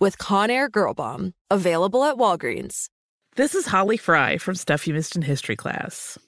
with Conair Girl Bomb. Available at Walgreens. This is Holly Fry from Stuff You Missed in History class.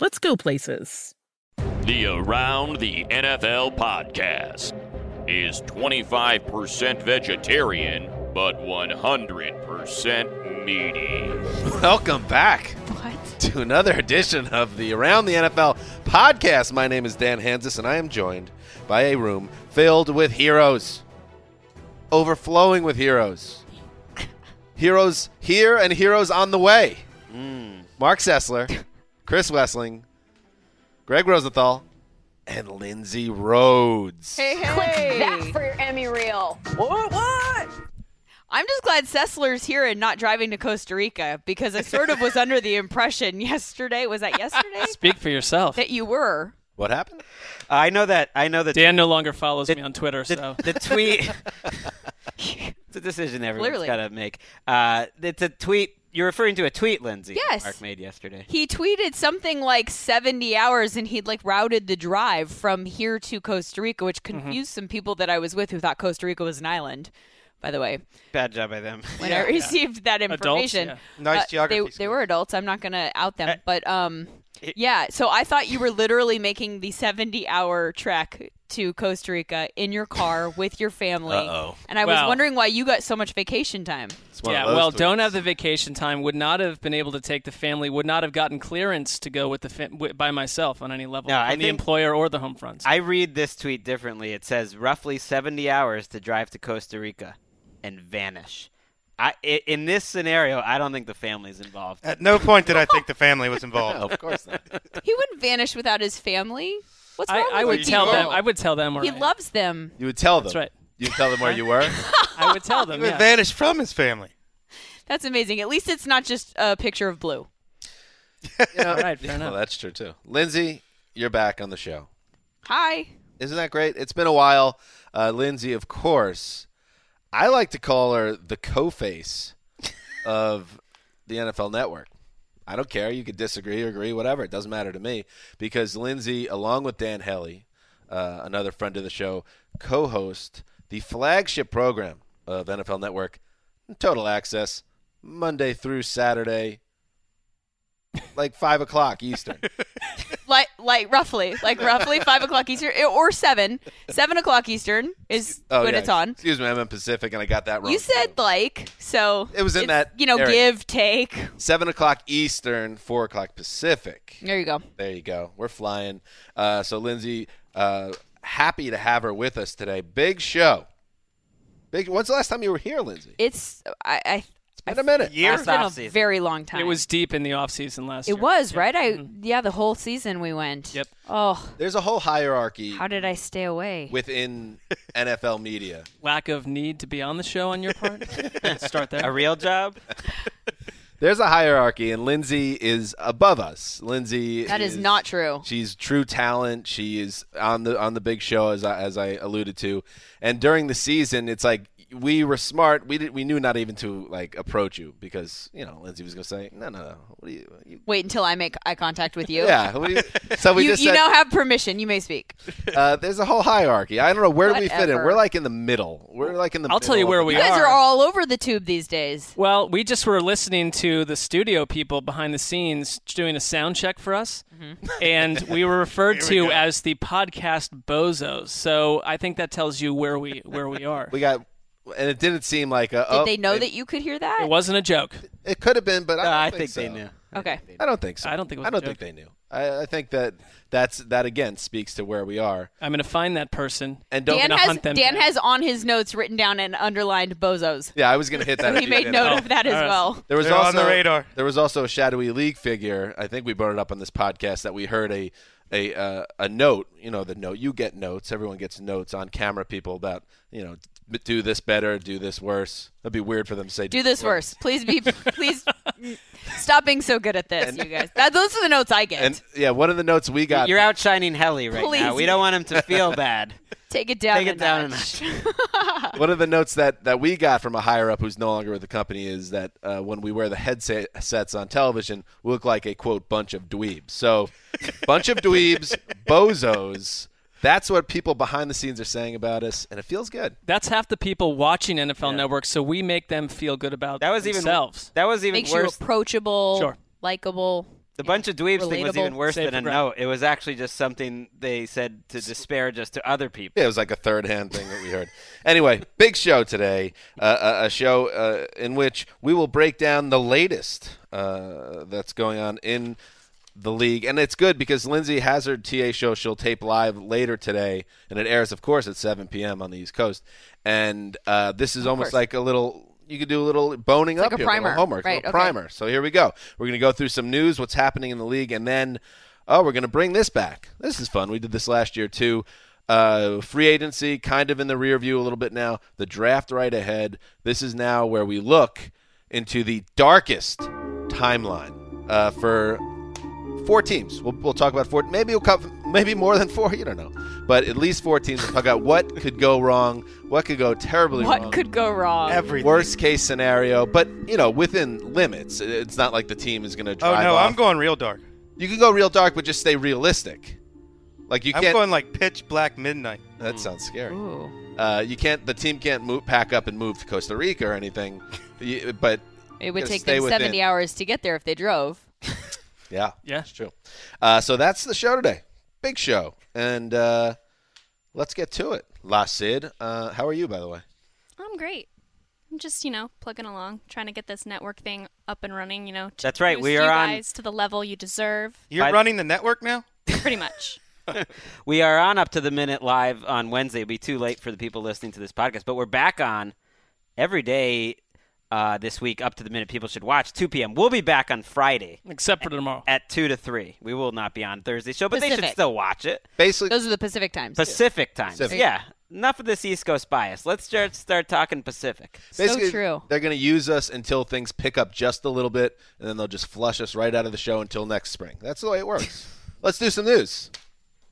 let's go places. The Around the NFL podcast is 25% vegetarian, but 100% meaty. Welcome back What? to another edition of the Around the NFL podcast. My name is Dan Hanzus, and I am joined by a room filled with heroes, overflowing with heroes. heroes here and heroes on the way. Hmm. Marc Sessler, Chris Wesseling, Gregg Rosenthal, and Lindsay Rhodes. Hey, hey. Click that for your Emmy reel. What? What? I'm just glad Sessler's here and not driving to Costa Rica because I sort of was under the impression yesterday. Was that yesterday? Speak for yourself. that you were. What happened? I know that. I know that. Dan no longer follows the, me on Twitter, the, so the tweet. it's a decision everyone's got to make. Uh, it's a tweet. You're referring to a tweet, Lindsay. Yes. Marc made yesterday. He tweeted something like 70 hours and he'd like routed the drive from here to Costa Rica, which confused some people that I was with who thought Costa Rica was an island. By the way, Bad job by them. when I received that Adults, information, yeah. Nice uh, geography They, they were adults. I'm not going to out them, Uh, but um, it- yeah. So I thought you were literally making the 70 hour trek to Costa Rica in your car with your family, Uh-oh. and I was wondering why you got so much vacation time. It's one of yeah. those Well, don't have the vacation time. Would not have been able to take the family. Would not have gotten clearance to go with the fa- wi- by myself on any level. No, on I the employer or the home front. I read this tweet differently. It says roughly 70 hours to drive to Costa Rica and vanish. I, i- in this scenario, I don't think the family's involved. At no point did I think the family was No, involved. of course not. He wouldn't vanish without his family. What's I, wrong I with would you tell them. I would tell them. where He I am. loves them. You would tell them. That's right. You would tell them where you were. I would tell them. He yeah. vanish from his family. That's amazing. At least it's not just a picture of blue. All right. Fair well, enough. that's true too. Lindsay, you're back on the show. Hi. Isn't that great? It's been a while. Uh, Lindsay, of course. I like to call her the co-face of the NFL Network. I don't care. You could disagree or agree, whatever. It doesn't matter to me because Lindsay, along with Dan Hellie, uh, another friend of the show, co-host the flagship program of NFL Network, Total Access, Monday through Saturday, like five o'clock Eastern. Like, like roughly, like roughly five o'clock Eastern or seven, seven o'clock Eastern is Oh, when yeah. it's on. Excuse me, I'm in Pacific, and I got that wrong. You said too. like, so It was in that you know, area. give take. seven o'clock Eastern, four o'clock Pacific. There you go. There you go. We're flying. Uh, so Lindsay, uh, happy to have her with us today. Big show. Big. When's the last time you were here, Lindsay? It's I, I It's a minute. Years it's been a off-season. very long time. It was deep in the off season last year. It was Yep. right. I Mhm. yeah, the whole season we went. Yep. Oh, There's a whole hierarchy how did I stay away? within NFL media. lack of need to be on the show on your part. Let's Start there. A real job? There's a hierarchy, and Lindsay is above us. Lindsay. That is not true. She's true talent. She is on the on the big show as I, as I alluded to. And during the season, it's like we were smart. We did. We knew not even to like approach you because you know Lindsay was going to say, "No, no, no. What do you?" you Wait until I make eye contact with you. yeah. What do you, so we you, just you said, now have permission. You may speak. uh, there's a whole hierarchy. I don't know where do we fit in. We're like in the middle. We're like in the. I'll tell you where of we You guys are. are all over the tube these days. Well, we just were listening to the studio people behind the scenes doing a sound check for us, Mm-hmm. and we were referred Here we to as the podcast bozos. So I think that tells you where we where we are. We got, and it didn't seem like a. Did oh, they know it, that you could hear that? It wasn't a joke. It could have been, but I, Uh, don't I think, think so. they knew. Okay. I don't think so. I don't think it was I a don't joke. think they knew. I, I think that that's that again speaks to where we are. I'm going to find that person. And don't. Dan has hunt them Dan down. has on his notes written down and underlined bozos. yeah, I was going to hit that. So he made note Oh, of that as all right. well. There was They're also on the radar. There was also a shadowy league figure. I think we brought it up on this podcast that we heard a a uh, a note. You know, the note. You get notes. Everyone gets notes on camera. People about you know do this better, do this worse. That'd be weird for them to say. Do this worse. Please be please stop being so good at this, you guys. That, those are the notes I get. And yeah, one of the notes we got. You're outshining Hellie right now. We don't want him to feel bad. Take it down. Take a it down a notch. One of the notes that, that we got from a higher up who's no longer with the company is that uh, when we wear the headsets on television, we look like a quote bunch of dweebs. So, bunch of dweebs, bozos. That's what people behind the scenes are saying about us, and it feels good. That's half the people watching NFL Network, so we make them feel good about That was even themselves. that was even Makes you approachable, Sure. likable. The bunch of dweebs thing was even worse Safe than a for ground. note. It was actually just something they said to disparage us to other people. Yeah, it was like a third hand thing that we heard. Anyway, big show today. Uh, a, a show uh, in which we will break down the latest uh, that's going on in the league. And it's good because Lindsay has her TA show she'll tape live later today. And it airs, of course, at 7 p.m. on the East Coast. And uh, this is almost course. like a little. You could do a little boning like up a here, little primer. homework, Right, little okay. primer. So here we go. We're going to go through some news, what's happening in the league, and then oh, we're going to bring this back. This is fun. We did this last year too. Uh, free agency kind of in the rear view a little bit now. The draft right ahead. This is now where we look into the darkest timeline uh, for four teams. We'll, we'll talk about four. Maybe we'll cover, maybe more than four. You don't know, but at least four teams. We'll talk about what could go wrong, what could go terribly wrong. What wrong. could go wrong? Everything. Worst case scenario, but you know within limits. It's not like the team is going to drive. Oh no, off. I'm going real dark. You can go real dark, but just stay realistic. Like you I'm can't. going like pitch black midnight. that sounds scary. Ooh. Uh, you can't. The team can't move, pack up and move to Costa Rica or anything. But It would take stay them within. 70 hours to get there if they drove. Yeah, Yeah. that's true. Uh, so that's the show today. Big show, and uh, let's get to it. La Sid, uh, how are you, by the way? I'm great. I'm just, you know, plugging along, trying to get this network thing up and running, you know. To That's right, boost we you are on- to the level you deserve, You're By- running the network now? pretty much. We are on up to the minute live on Wednesday. It'll be too late for the people listening to this podcast, but we're back on every day uh, this week up to the minute. People should watch 2 p.m. We'll be back on Friday Except for tomorrow. at 2 to 3. We will not be on Thursday show, but they should still watch it. Basically, Those are the Pacific times. Pacific times. Pacific. Yeah. Enough of this East Coast bias. Let's start start talking Pacific. basically, true. They're going to use us until things pick up just a little bit, and then they'll just flush us right out of the show until next spring. That's the way it works. Let's do some news.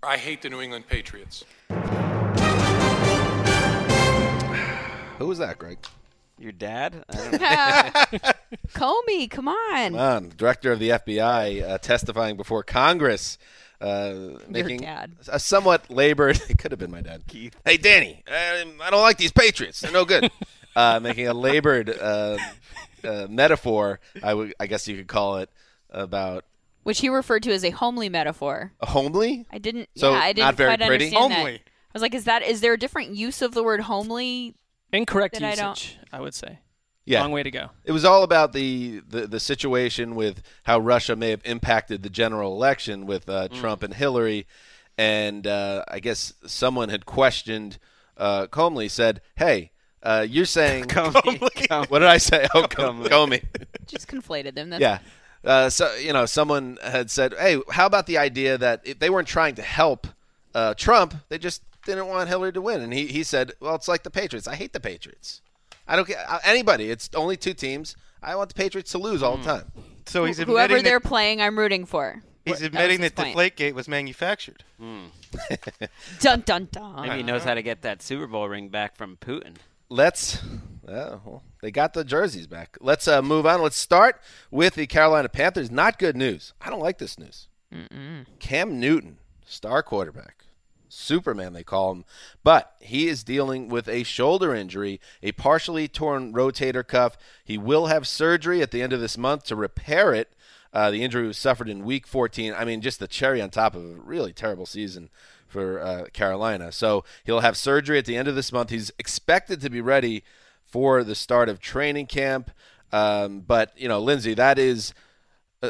I hate the New England Patriots. Who was that, Gregg? Your dad? I don't know. Comey, come on. Come on, director of the FBI uh, testifying before Congress, uh, making dad. a somewhat labored. It could have been my dad. Keith. Hey, Danny, um, I don't like these Patriots. They're no good. uh, making a labored uh, uh, metaphor, I guess you could call it, about Which he referred to as a homely metaphor. a homely. I didn't. So, yeah, I didn't not very quite pretty? understand Homely. that. I was like, is that is there a different use of the word homely? Incorrect That I don't- usage, I, would say. Yeah, Long way to go. It was all about the, the, the situation with how Russia may have impacted the general election with uh, Trump and Hillary. And uh, I guess someone had questioned uh, Comey, said, hey, uh, you're saying. Comey. what did I say? Oh, Com- Comey. Just conflated them. That's yeah. Uh, so, you know, someone had said, hey, how about the idea that if they weren't trying to help uh, Trump, they just didn't want Hillary to win? And he, he said, well, it's like the Patriots. I hate the Patriots. I don't care. uh, Anybody. It's only two teams. I want the Patriots to lose all the time. So he's Whoever they're that, playing, I'm rooting for. he's That admitting was that his point. Deflategate was manufactured. Dun dun dun. Maybe he knows how to get that Super Bowl ring back from Putin. let's. Well, they got the jerseys back. Let's uh, move on. Let's start with the Carolina Panthers. Not good news. I don't like this news. Mm-mm. Cam Newton, star quarterback, Superman they call him, but he is dealing with a shoulder injury, a partially torn rotator cuff. He will have surgery at the end of this month to repair it. Uh, the injury was suffered in Week 14. I mean, just the cherry on top of a really terrible season for uh, Carolina. So he'll have surgery at the end of this month. He's expected to be ready for the start of training camp. Um, but you know, Lindsay, that is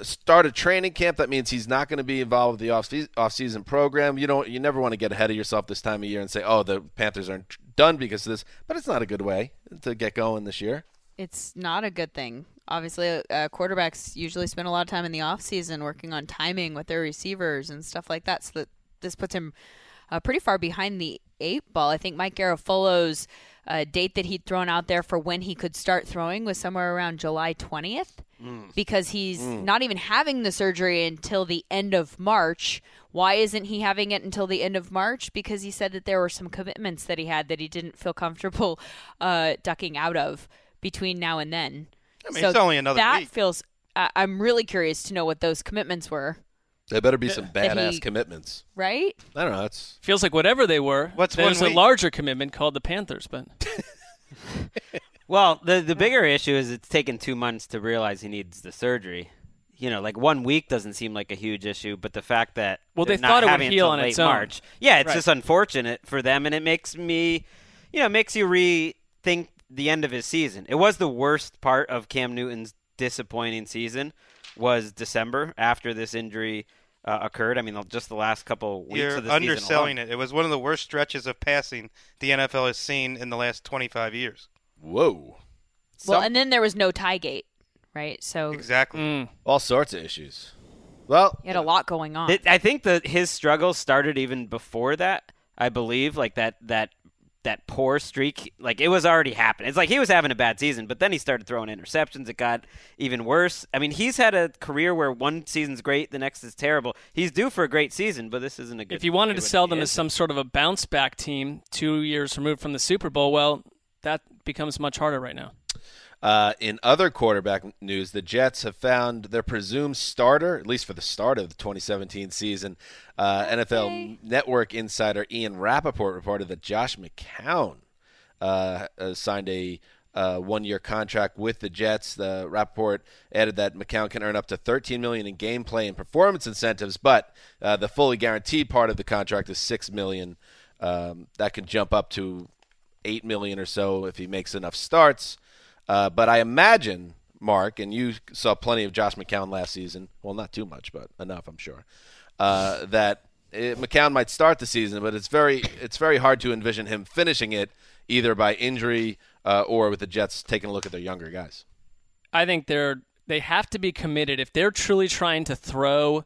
start a training camp. That means he's not going to be involved with the off off season program. You don't. You never want to get ahead of yourself this time of year and say, "Oh, the Panthers aren't done because of this." But it's not a good way to get going this year. It's not a good thing. Obviously, uh, quarterbacks usually spend a lot of time in the off season working on timing with their receivers and stuff like that. So that this puts him uh, pretty far behind the eight ball. I think Mike Garafolo's uh, date that he'd thrown out there for when he could start throwing was somewhere around July 20th Mm. because he's Mm. not even having the surgery until the end of March. Why isn't he having it until the end of March? Because he said that there were some commitments that he had that he didn't feel comfortable uh, ducking out of between now and then. I mean, so it's only another that week. feels. I I'm really curious to know what those commitments were. There better be some badass he- commitments. Right? I don't know. It's Feels like whatever they were. What's there's a larger commitment called the Panthers, but Well, the the bigger issue is it's taken two months to realize he needs the surgery. You know, like one week doesn't seem like a huge issue, but the fact that Well, they're they not thought it would having heal till on late its own. March. Yeah, it's Right. just unfortunate for them, and it makes me, you know, makes you rethink the end of his season. It was the worst part of Cam Newton's disappointing season was December after this injury uh, occurred. I mean, just the last couple weeks You're of the season underselling alone. it. It was one of the worst stretches of passing the NFL has seen in the last 25 years. Whoa. Well, and then there was no tie gate, right? So Exactly. Mm. All sorts of issues. Well, he had a lot going on. It, I think that his struggle started even before that. I believe, like that that that poor streak, like it was already happening. It's like he was having a bad season, but then he started throwing interceptions. It got even worse. I mean, he's had a career where one season's great, the next is terrible. He's due for a great season, but this isn't a good. if you wanted to one sell he them is. as some sort of a bounce back team two years removed from the Super Bowl, well, that becomes much harder right now. Uh, in other quarterback news, the Jets have found their presumed starter, at least for the start of the 2017 season. Uh, NFL Network insider Ian Rapoport reported that Josh McCown uh, uh, signed a uh, one-year contract with the Jets. The Rapoport added that McCown can earn up to 13 million in gameplay and performance incentives, but uh, the fully guaranteed part of the contract is six million. Um, that can jump up to eight million or so if he makes enough starts. Uh, but I imagine, Marc, and you saw plenty of Josh McCown last season. Well, not too much, but enough, I'm sure. Uh, that eh, McCown might start the season, but it's very it's very hard to envision him finishing it either by injury uh, or with the Jets taking a look at their younger guys. I think they're they have to be committed if they're truly trying to throw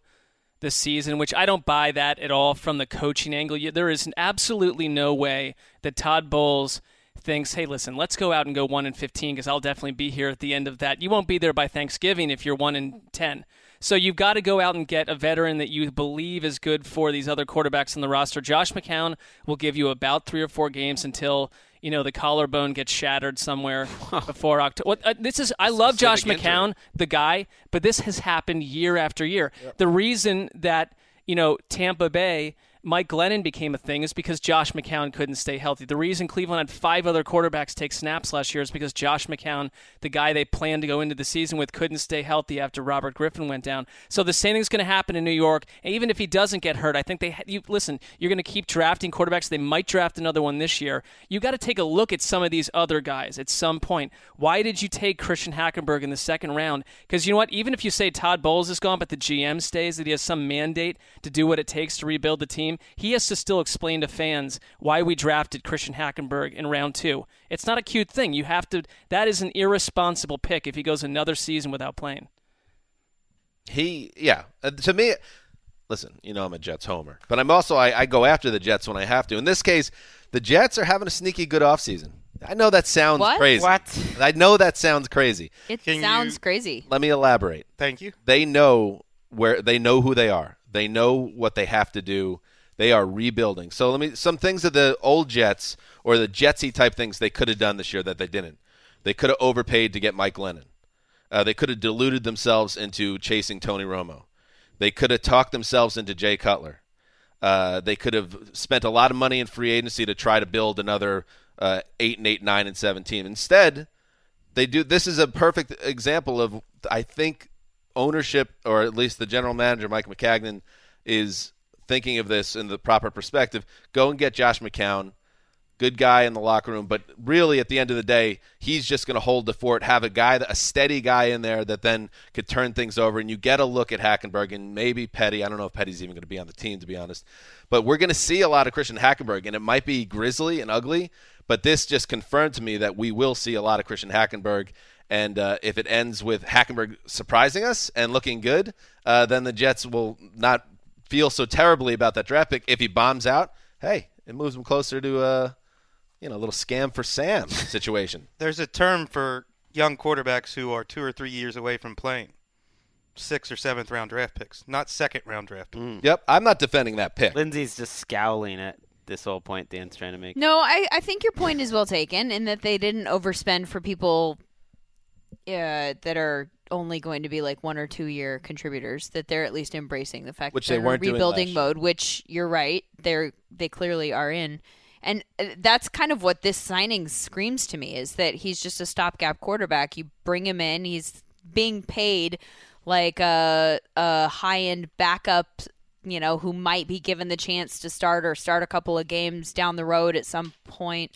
the season, which I don't buy that at all from the coaching angle. There is absolutely no way that Todd Bowles thinks, "Hey, listen, let's go out and go one and fifteen because I'll definitely be here at the end of that." You won't be there by Thanksgiving if you're one and ten. So you've got to go out and get a veteran that you believe is good for these other quarterbacks on the roster. Josh McCown will give you about three or four games until you know the collarbone gets shattered somewhere before October. What, uh, this is I love Josh McCown, the guy, but this has happened year after year. The reason that you know Tampa Bay. Mike Glennon became a thing is because Josh McCown couldn't stay healthy. The reason Cleveland had five other quarterbacks take snaps last year is because Josh McCown, the guy they planned to go into the season with, couldn't stay healthy after Robert Griffin went down. So the same thing's going to happen in New York. And even if he doesn't get hurt, I think they you listen. You're going to keep drafting quarterbacks. They might draft another one this year. You got to take a look at some of these other guys at some point. Why did you take Christian Hackenberg in the second round? Because you know what? Even if you say Todd Bowles is gone, but the GM stays, that he has some mandate to do what it takes to rebuild the team, he has to still explain to fans why we drafted Christian Hackenberg in round two. It's not a cute thing. You have to. That is an irresponsible pick if he goes another season without playing. He, yeah, uh, to me, listen, you know I'm a Jets homer, but I'm also I, I go after the Jets when I have to. In this case, the Jets are having a sneaky good offseason. I know that sounds What? crazy. What? I know that sounds crazy. It Can sounds you- crazy. Let me elaborate. Thank you. They know where they know who they are. They know what they have to do They are rebuilding. So let me some things that the old Jets or the Jetsy type things they could have done this year that they didn't. They could have overpaid to get Mike Glennon. Uh, they could have deluded themselves into chasing Tony Romo. They could have talked themselves into Jay Cutler. Uh, they could have spent a lot of money in free agency to try to build another uh, eight and eight, nine and seven team. Instead, they do. This is a perfect example of I think ownership, or at least the general manager Mike Maccagnan, is thinking of this in the proper perspective. Go and get Josh McCown good guy in the locker room, but really at the end of the day, he's just going to hold the fort, have a guy, a steady guy in there that then could turn things over, and you get a look at Hackenberg and maybe Petty. I don't know if Petty's even going to be on the team, to be honest, but we're going to see a lot of Christian Hackenberg, and it might be grisly and ugly, but this just confirmed to me that we will see a lot of Christian Hackenberg. And uh, if it ends with Hackenberg surprising us and looking good, uh, then the Jets will not feel so terribly about that draft pick. If he bombs out, hey, it moves him closer to uh, you know, a little scam for Sam situation. There's a term for young quarterbacks who are two or three years away from playing. Sixth or seventh round draft picks, not second round draft. Picks. Mm. Yep, I'm not defending that pick. Lindsay's just scowling at this whole point Dan's trying to make. No, I, I think your point is well taken in that they didn't overspend for people uh, that are only going to be like one or two year contributors. That they're at least embracing the fact which that they weren't in rebuilding mode. Which you're right, they're they clearly are in. And uh, that's kind of what this signing screams to me is that he's just a stopgap quarterback. You bring him in, he's being paid like a, a high end backup, you know, who might be given the chance to start or start a couple of games down the road at some point.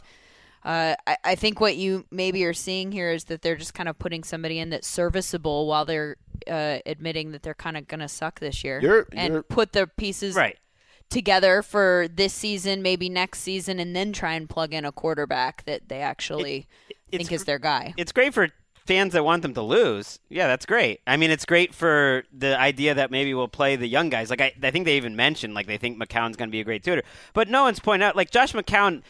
Uh, I, I think what you maybe are seeing here is that they're just kind of putting somebody in that's serviceable while they're uh, admitting that they're kind of going to suck this year You're- and you're- put the pieces Right. together for this season, maybe next season, and then try and plug in a quarterback that they actually think it's is their guy. It's great for fans that want them to lose. Yeah, that's great. I mean, it's great for the idea that maybe we'll play the young guys. Like I, I think they even mentioned like they think McCown's going to be a great tutor. But no one's pointed out like Josh McCown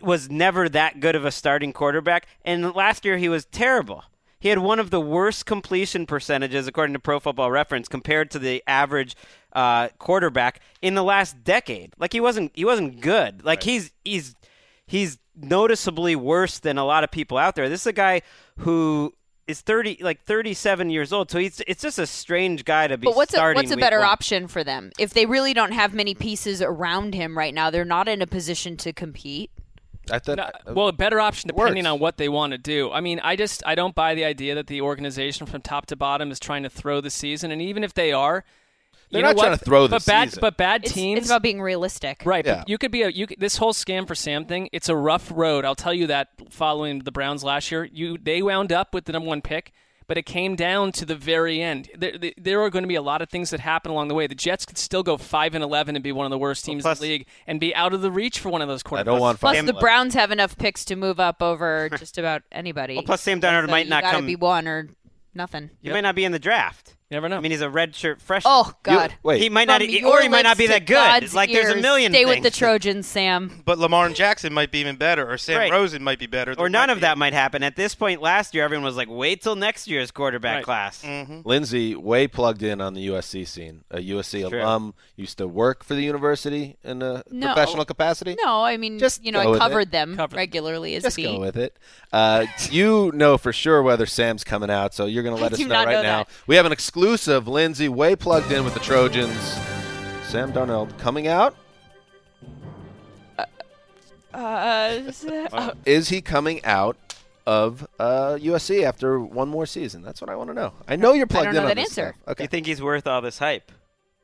was never that good of a starting quarterback, and last year he was terrible. He had one of the worst completion percentages according to Pro Football Reference compared to the average uh, quarterback in the last decade. Like he wasn't he wasn't good. Like he's he's he's noticeably worse than a lot of people out there. This is a guy who is 30 like 37 years old. So he's it's just a strange guy to be But what's a, starting what's a better one. option for them if they really don't have many pieces around him right now? They're not in a position to compete. I thought, No, uh, well, a better option depending works. on what they want to do. I mean, I just I don't buy the idea that the organization from top to bottom is trying to throw the season, and even if they are, They're you know not what? trying to throw the but bad, season. But bad It's, teams, it's about being realistic. right? Yeah. You could be a you. could- This whole scam for Sam thing, it's a rough road. I'll tell you that. Following the Browns last year, you they wound up with the number one pick. But it came down to the very end. There, there- there are going to be a lot of things that happen along the way. The Jets could still go five and eleven and be one of the worst teams plus- in the league, and be out of the reach for one of those quarterbacks. I don't want Plus, five. the Browns have enough picks to move up over just about anybody. Well, plus Sam Darnold So might you not gotta come- be one or nothing. He might not be in the draft. You never know. I mean, he's a redshirt freshman. Oh God! Wait, he might not, From e- or he might not be that good. God's like there's a ears, million. Stay with things. the Trojans, Sam. But Lamar and Jackson might be even better, or Sam Right. Rosen might be better. or none might of be- that might happen. At this point last year, everyone was like, "Wait till next year's quarterback Right. class." Lindsay, way plugged in on the USC scene. A USC True. alum, used to work for the university in a No. professional capacity. No, I mean, Just you know, go I with covered them Covered. regularly as Just a go with it. Uh, you know for sure whether Sam's coming out, so you're going to let I us do know not right know now. that. We have an exclusive. Lindsay, way plugged in with the Trojans. Sam Darnold coming out. Uh, Is he coming out of uh, USC after one more season? That's what I want to know. I know you're plugged don't in know on that this answer. stuff. Do Okay. you think he's worth all this hype?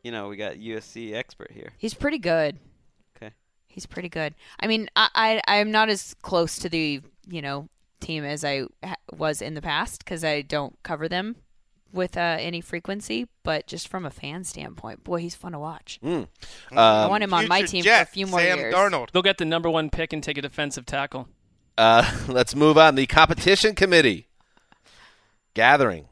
You know, we got USC expert here. he's pretty good. Okay. He's pretty good. I mean, I, I I'm not as close to the you know team as I ha- was in the past because I don't cover them with uh, any frequency. But just from a fan standpoint, boy, he's fun to watch. Mm. I Um, want him on my team Jet, for a few more Sam years. Darnold. They'll get the number one pick and take a defensive tackle. Uh, let's move on. The competition committee gathering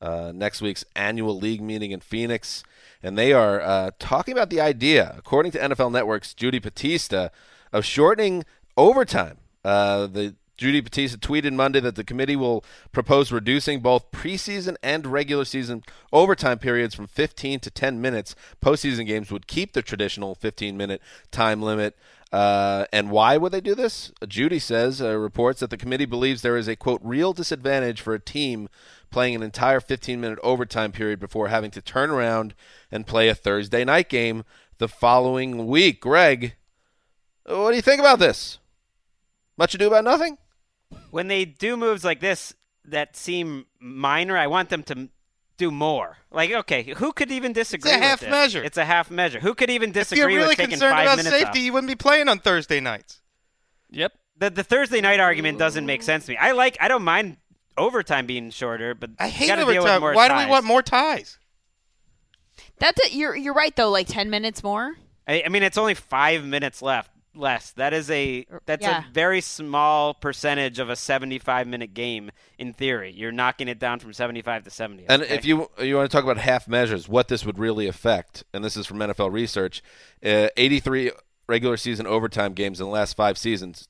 uh, next week's annual league meeting in Phoenix, and they are uh, talking about the idea, according to NFL Network's Judy Battista, of shortening overtime. Uh, the Judy Battista tweeted Monday that the committee will propose reducing both preseason and regular season overtime periods from 15 to 10 minutes. Postseason games would keep the traditional 15 minute time limit. Uh, and why would they do this? Judy says, uh, reports that the committee believes there is a, quote, real disadvantage for a team playing an entire 15 minute overtime period before having to turn around and play a Thursday night game the following week. Gregg, what do you think about this? Much ado about nothing? When they do moves like this that seem minor, I want them to do more. Like, okay, who could even disagree? It's a with half this? measure. It's a half measure. Who could even If disagree you're really with taking concerned five about minutes safety, off? you wouldn't be playing on Thursday nights. Yep. The the Thursday night argument doesn't make sense to me. I like. I don't mind overtime being shorter, but I hate gotta deal with overtime. more Why do we want more ties? That's it. You're you're right though. Like ten minutes more. I, I mean, it's only five minutes left. Less. That is a that's Yeah. a very small percentage of a 75 minute game in theory. You're knocking it down from 75 to 70. And if you you want to talk about half measures, what this would really affect, and this is from NFL research, uh, 83 regular season overtime games in the last five seasons.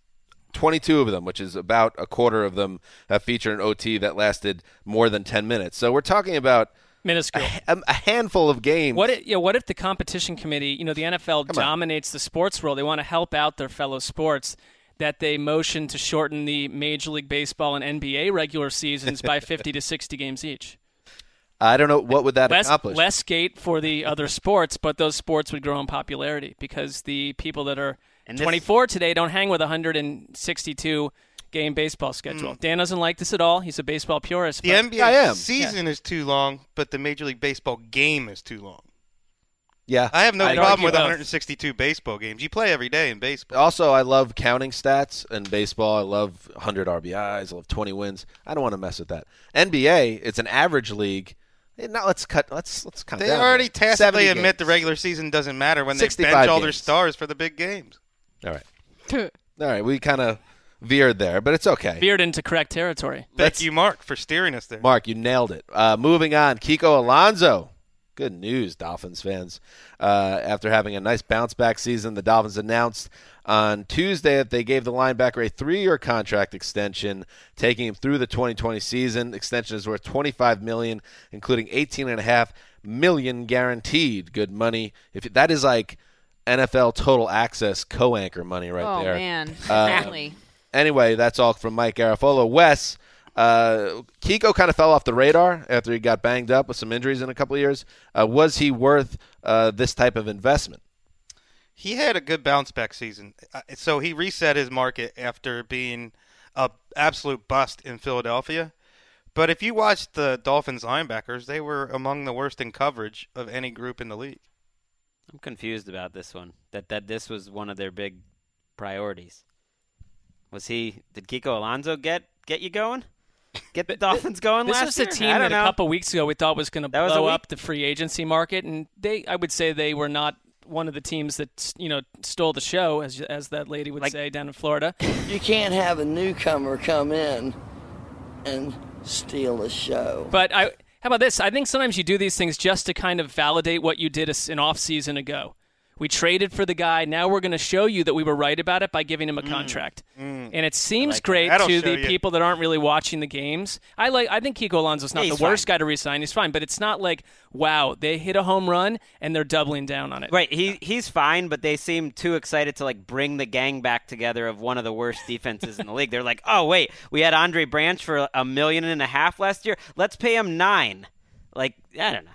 22 of them, which is about a quarter of them, have featured an OT that lasted more than 10 minutes. So we're talking about minuscule, a, a handful of games. What if, yeah, what if the competition committee, you know, the NFL dominates the sports world. They want to help out their fellow sports. That they motion to shorten the Major League Baseball and NBA regular seasons by 50 to 60 games each. I don't know what would that less, accomplish. less skate for the other sports, but those sports would grow in popularity because the people that are And this- 24 today don't hang with 162 game baseball schedule. Mm. Dan doesn't like this at all. He's a baseball purist. The but- NBA season is too long, but the Major League Baseball game is too long. Yeah, I have no I'd problem argue with both. 162 baseball games. You play every day in baseball. Also, I love counting stats in baseball. I love 100 RBIs. I love 20 wins. I don't want to mess with that. NBA, it's an average league. Now let's cut. Let's let's cut. They down already here. tacitly admit games. the regular season doesn't matter when they bench all their stars for the big games. All right. All right. We kind of veered there, but it's okay. veered into correct territory. Thank you, Marc, for steering us there. Marc, you nailed it. Uh, moving on, Kiko Alonso. Good news, Dolphins fans. Uh, after having a nice bounce back season, the Dolphins announced on Tuesday that they gave the linebacker a three-year contract extension, taking him through the 2020 season. Extension is worth 25 million, including 18 and a half million guaranteed. Good money. If that is like NFL total access co-anchor money right oh there. Oh man. Uh, Finally. Anyway, that's all from Mike Garafolo. Wes, uh, Kiko kind of fell off the radar after he got banged up with some injuries in a couple of years. Uh, was he worth uh, this type of investment? He had a good bounce back season. Uh, So he reset his market after being a absolute bust in Philadelphia. But if you watched the Dolphins linebackers, they were among the worst in coverage of any group in the league. I'm confused about this one. That that this was one of their big priorities. Was he? Did Kiko Alonso get get you going? Get the Dolphins going This last was a team that know. a couple weeks ago we thought was going to That was a blow up the free agency market, and they, I would say, they were not one of the teams that you know stole the show, as as that lady would say down in Florida. You can't have a newcomer come in and steal the show. But I, how about this? I think sometimes you do these things just to kind of validate what you did a- an off season ago. We traded for the guy. Now we're going to show you that we were right about it by giving him a contract. And it seems like great That'll to the you. people that aren't really watching the games. I like. I think Kiko Alonso's not Yeah, the he's worst guy to resign. He's fine, but it's not like wow, they hit a home run and they're doubling down on it. Right, he he's fine, but they seem too excited to like bring the gang back together of one of the worst defenses in the league. They're like, oh wait, we had Andre Branch for a million and a half last year. Let's pay him nine. Like I don't know.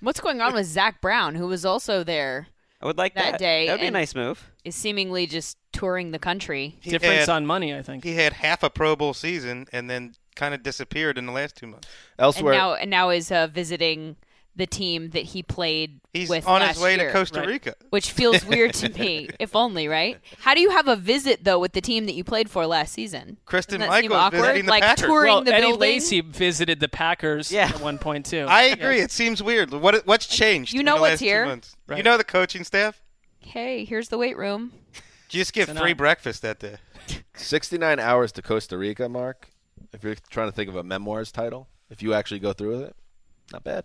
What's going on with Zach Brown, who was also there I would like that, that. day? That would be a nice move. Is seemingly just touring the country. He Difference had- on money, I think. He had half a Pro Bowl season and then kind of disappeared in the last two months. Elsewhere, and now and now is uh, visiting the team that he played He's with on his last way to year. Costa Right. Rica. which feels weird to me. If only, right? How do you have a visit though with the team that you played for last season? Kristen Doesn't that seem Michaels awkward? visiting the like Packers. touring well, the Eddie building. Lacy visited the Packers Yeah. at one point too. I agree. It seems weird. What what's changed? You in know the what's last here? months? You know the coaching staff. Hey, here's the weight room. You just get So free now- breakfast that day. 69 hours to Costa Rica, Marc. If you're trying to think of a memoirs title, if you actually go through with it, not bad.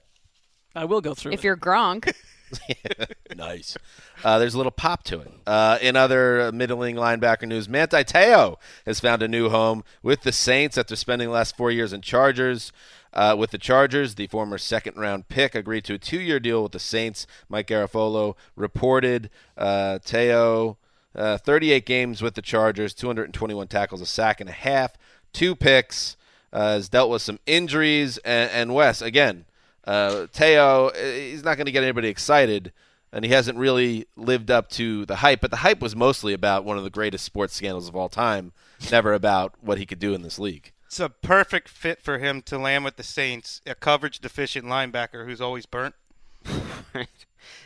I will go through. If it. you're Gronk, nice. Uh, there's a little pop to it. Uh, in other middling linebacker news, Manti Te'o has found a new home with the Saints after spending the last four years in Chargers. Uh, with the Chargers, the former second round pick agreed to a two year deal with the Saints. Mike Garafolo reported uh, Te'o, uh, 38 games with the Chargers, 221 tackles, a sack and a half, two picks, uh, has dealt with some injuries. And, and Wes, again, uh, Te'o, he's not going to get anybody excited, and he hasn't really lived up to the hype. But the hype was mostly about one of the greatest sports scandals of all time, never about what he could do in this league. It's a perfect fit for him to land with the Saints, a coverage deficient linebacker who's always burnt.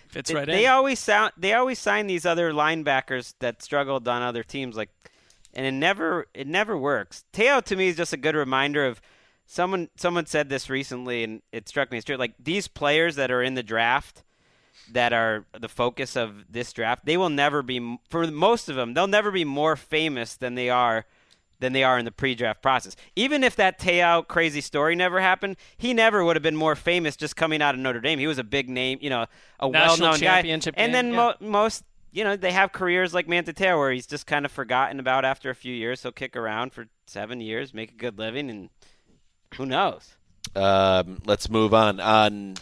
Fits They- right they in. always sound. They always sign these other linebackers that struggled on other teams, like, and it never it never works. Te'o to me is just a good reminder of someone. Someone said this recently, and it struck me as true. Like these players that are in the draft, that are the focus of this draft, they will never be for most of them. They'll never be more famous than they are than they are in the pre-draft process. Even if that Te'o crazy story never happened, he never would have been more famous just coming out of Notre Dame. He was a big name, you know, a National well-known guy. championship And game, then yeah. mo- most, you know, they have careers like Manta Mantateo where he's just kind of forgotten about after a few years. He'll kick around for seven years, make a good living, and who knows? Um, let's move on. On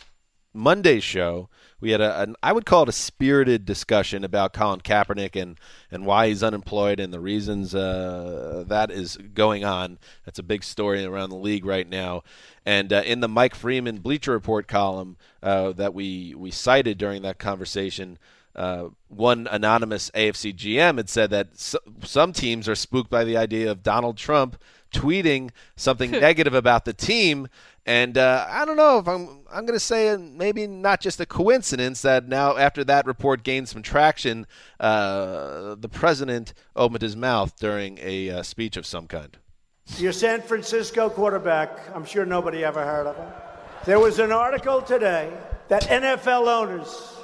Monday's show, we had a, an I would call it a spirited discussion about Colin Kaepernick and, and why he's unemployed and the reasons uh, that is going on. That's a big story around the league right now. And uh, in the Mike Freeman Bleacher Report column uh, that we, we cited during that conversation, uh, one anonymous AFC GM had said that s- some teams are spooked by the idea of Donald Trump tweeting something negative about the team. And uh, I don't know if I'm. I'm going to say uh, maybe not just a coincidence that now after that report gained some traction, uh, the president opened his mouth during a uh, speech of some kind. Your San Francisco quarterback, I'm sure nobody ever heard of him. There was an article today that NFL owners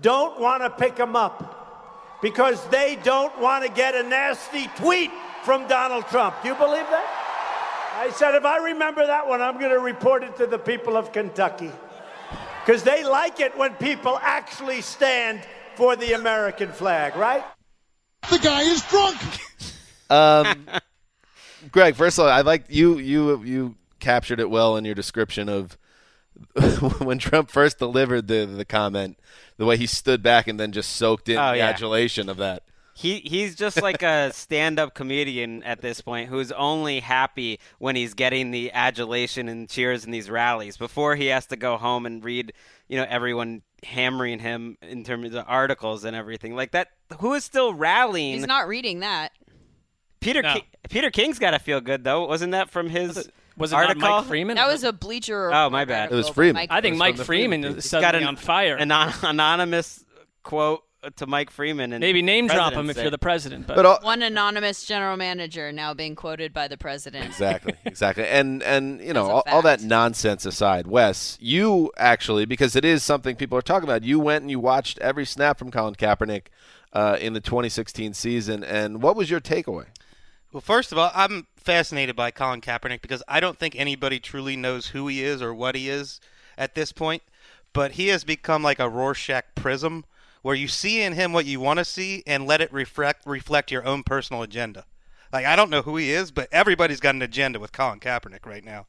don't want to pick him up because they don't want to get a nasty tweet from Donald Trump. Do you believe that? I said, if I remember that one, I'm going to report it to the people of Kentucky because they like it when people actually stand for the American flag, right? The guy is drunk. Um, Gregg, first of all, I like you. You you captured it well in your description of when Trump first delivered the the comment, the way he stood back and then just soaked in Oh, the yeah. adulation of that. He he's just like a stand-up comedian at this point who's only happy when he's getting the adulation and cheers in these rallies before he has to go home and read, you know, everyone hammering him in terms of articles and everything. Like that who is still rallying? He's not reading that. Peter No. King, Peter King's got to feel good though. Wasn't that from his Was it not article? Mike Freeman? That was a bleacher. Oh, my bad. It was Freeman. Mike I think Mike Freeman Freeman is He's got suddenly an on fire. Anon- anonymous quote to Mike Freeman and Maybe name drop him if you're the president. But, But all, One anonymous general manager now being quoted by the president. exactly, exactly, and and you know all, all that nonsense aside, Wes, you actually because it is something people are talking about. You went and you watched every snap from Colin Kaepernick uh, in the 2016 season, and what was your takeaway? Well, first of all, I'm fascinated by Colin Kaepernick because I don't think anybody truly knows who he is or what he is at this point. But he has become like a Rorschach prism where you see in him what you want to see and let it reflect reflect your own personal agenda. Like I don't know who he is, but everybody's got an agenda with Colin Kaepernick right now.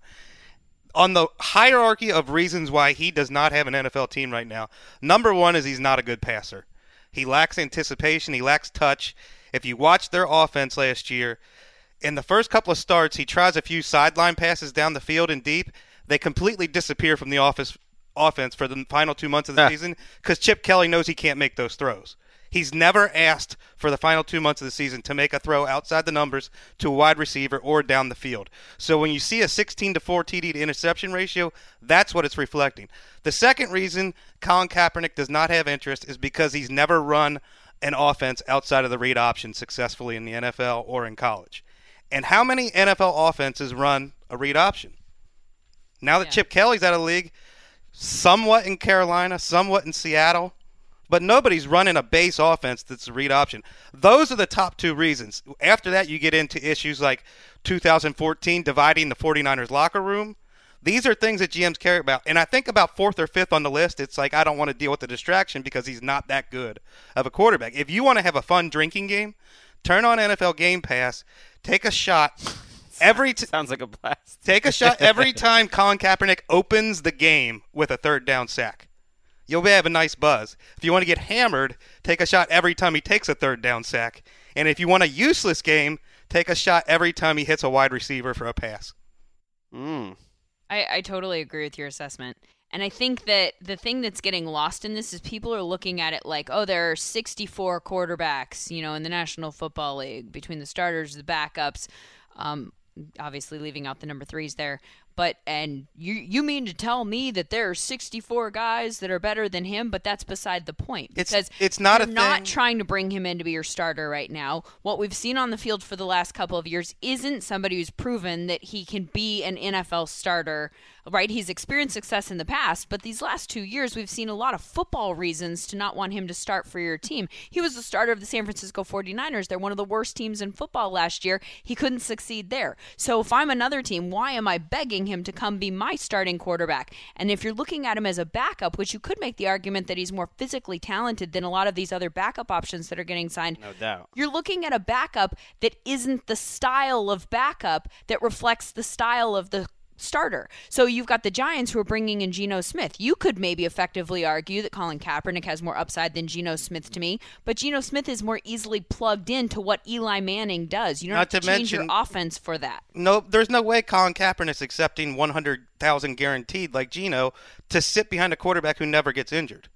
On the hierarchy of reasons why he does not have an NFL team right now, number one is he's not a good passer. He lacks anticipation. He lacks touch. If you watch their offense last year, in the first couple of starts, he tries a few sideline passes down the field and deep. They completely disappear from the office offense for the final two months of the season because Chip Kelly knows he can't make those throws. He's never asked for the final two months of the season to make a throw outside the numbers to a wide receiver or down the field. So when you see a 16 to 4 TD to interception ratio, that's what it's reflecting. The second reason Colin Kaepernick does not have interest is because he's never run an offense outside of the read option successfully in the NFL or in college. And how many NFL offenses run a read option? Now that Yeah. Chip Kelly's out of the league, somewhat in Carolina, somewhat in Seattle, but nobody's running a base offense that's a read option. Those are the top two reasons. After that, you get into issues like 2014 dividing the 49ers locker room. These are things that GMs care about. And I think about fourth or fifth on the list, it's like I don't want to deal with the distraction because he's not that good of a quarterback. If you want to have a fun drinking game, turn on NFL Game Pass, take a shot every t- sounds like a blast. Take a shot every time Colin Kaepernick opens the game with a third down sack. You'll have a nice buzz. If you want to get hammered, take a shot every time he takes a third down sack. And if you want a useless game, take a shot every time he hits a wide receiver for a pass. Mm. I, I totally agree with your assessment. And I think that the thing that's getting lost in this is people are looking at it like, oh, there are 64 quarterbacks, you know, in the National Football League between the starters, the backups, um, obviously leaving out the number threes there. But and you you mean to tell me that there are 64 guys that are better than him? But that's beside the point It's- because it's not you're a not trying to bring him in to be your starter right now. What we've seen on the field for the last couple of years isn't somebody who's proven that he can be an NFL starter, right? He's experienced success in the past, but these last two years we've seen a lot of football reasons to not want him to start for your team. He was the starter of the San Francisco 49ers. They're one of the worst teams in football last year. He couldn't succeed there. So if I'm another team, why am I begging him to come be my starting quarterback? And if you're looking at him as a backup, which you could make the argument that he's more physically talented than a lot of these other backup options that are getting signed, No doubt. you're looking at a backup that isn't the style of backup that reflects the style of the starter. So you've got the Giants who are bringing in Geno Smith. You could maybe effectively argue that Colin Kaepernick has more upside than Geno Smith to me, but Geno Smith is more easily plugged into what Eli Manning does. You don't Not have to, to change your offense for that. No, there's no way Colin Kaepernick's accepting 100,000 guaranteed like Geno to sit behind a quarterback who never gets injured.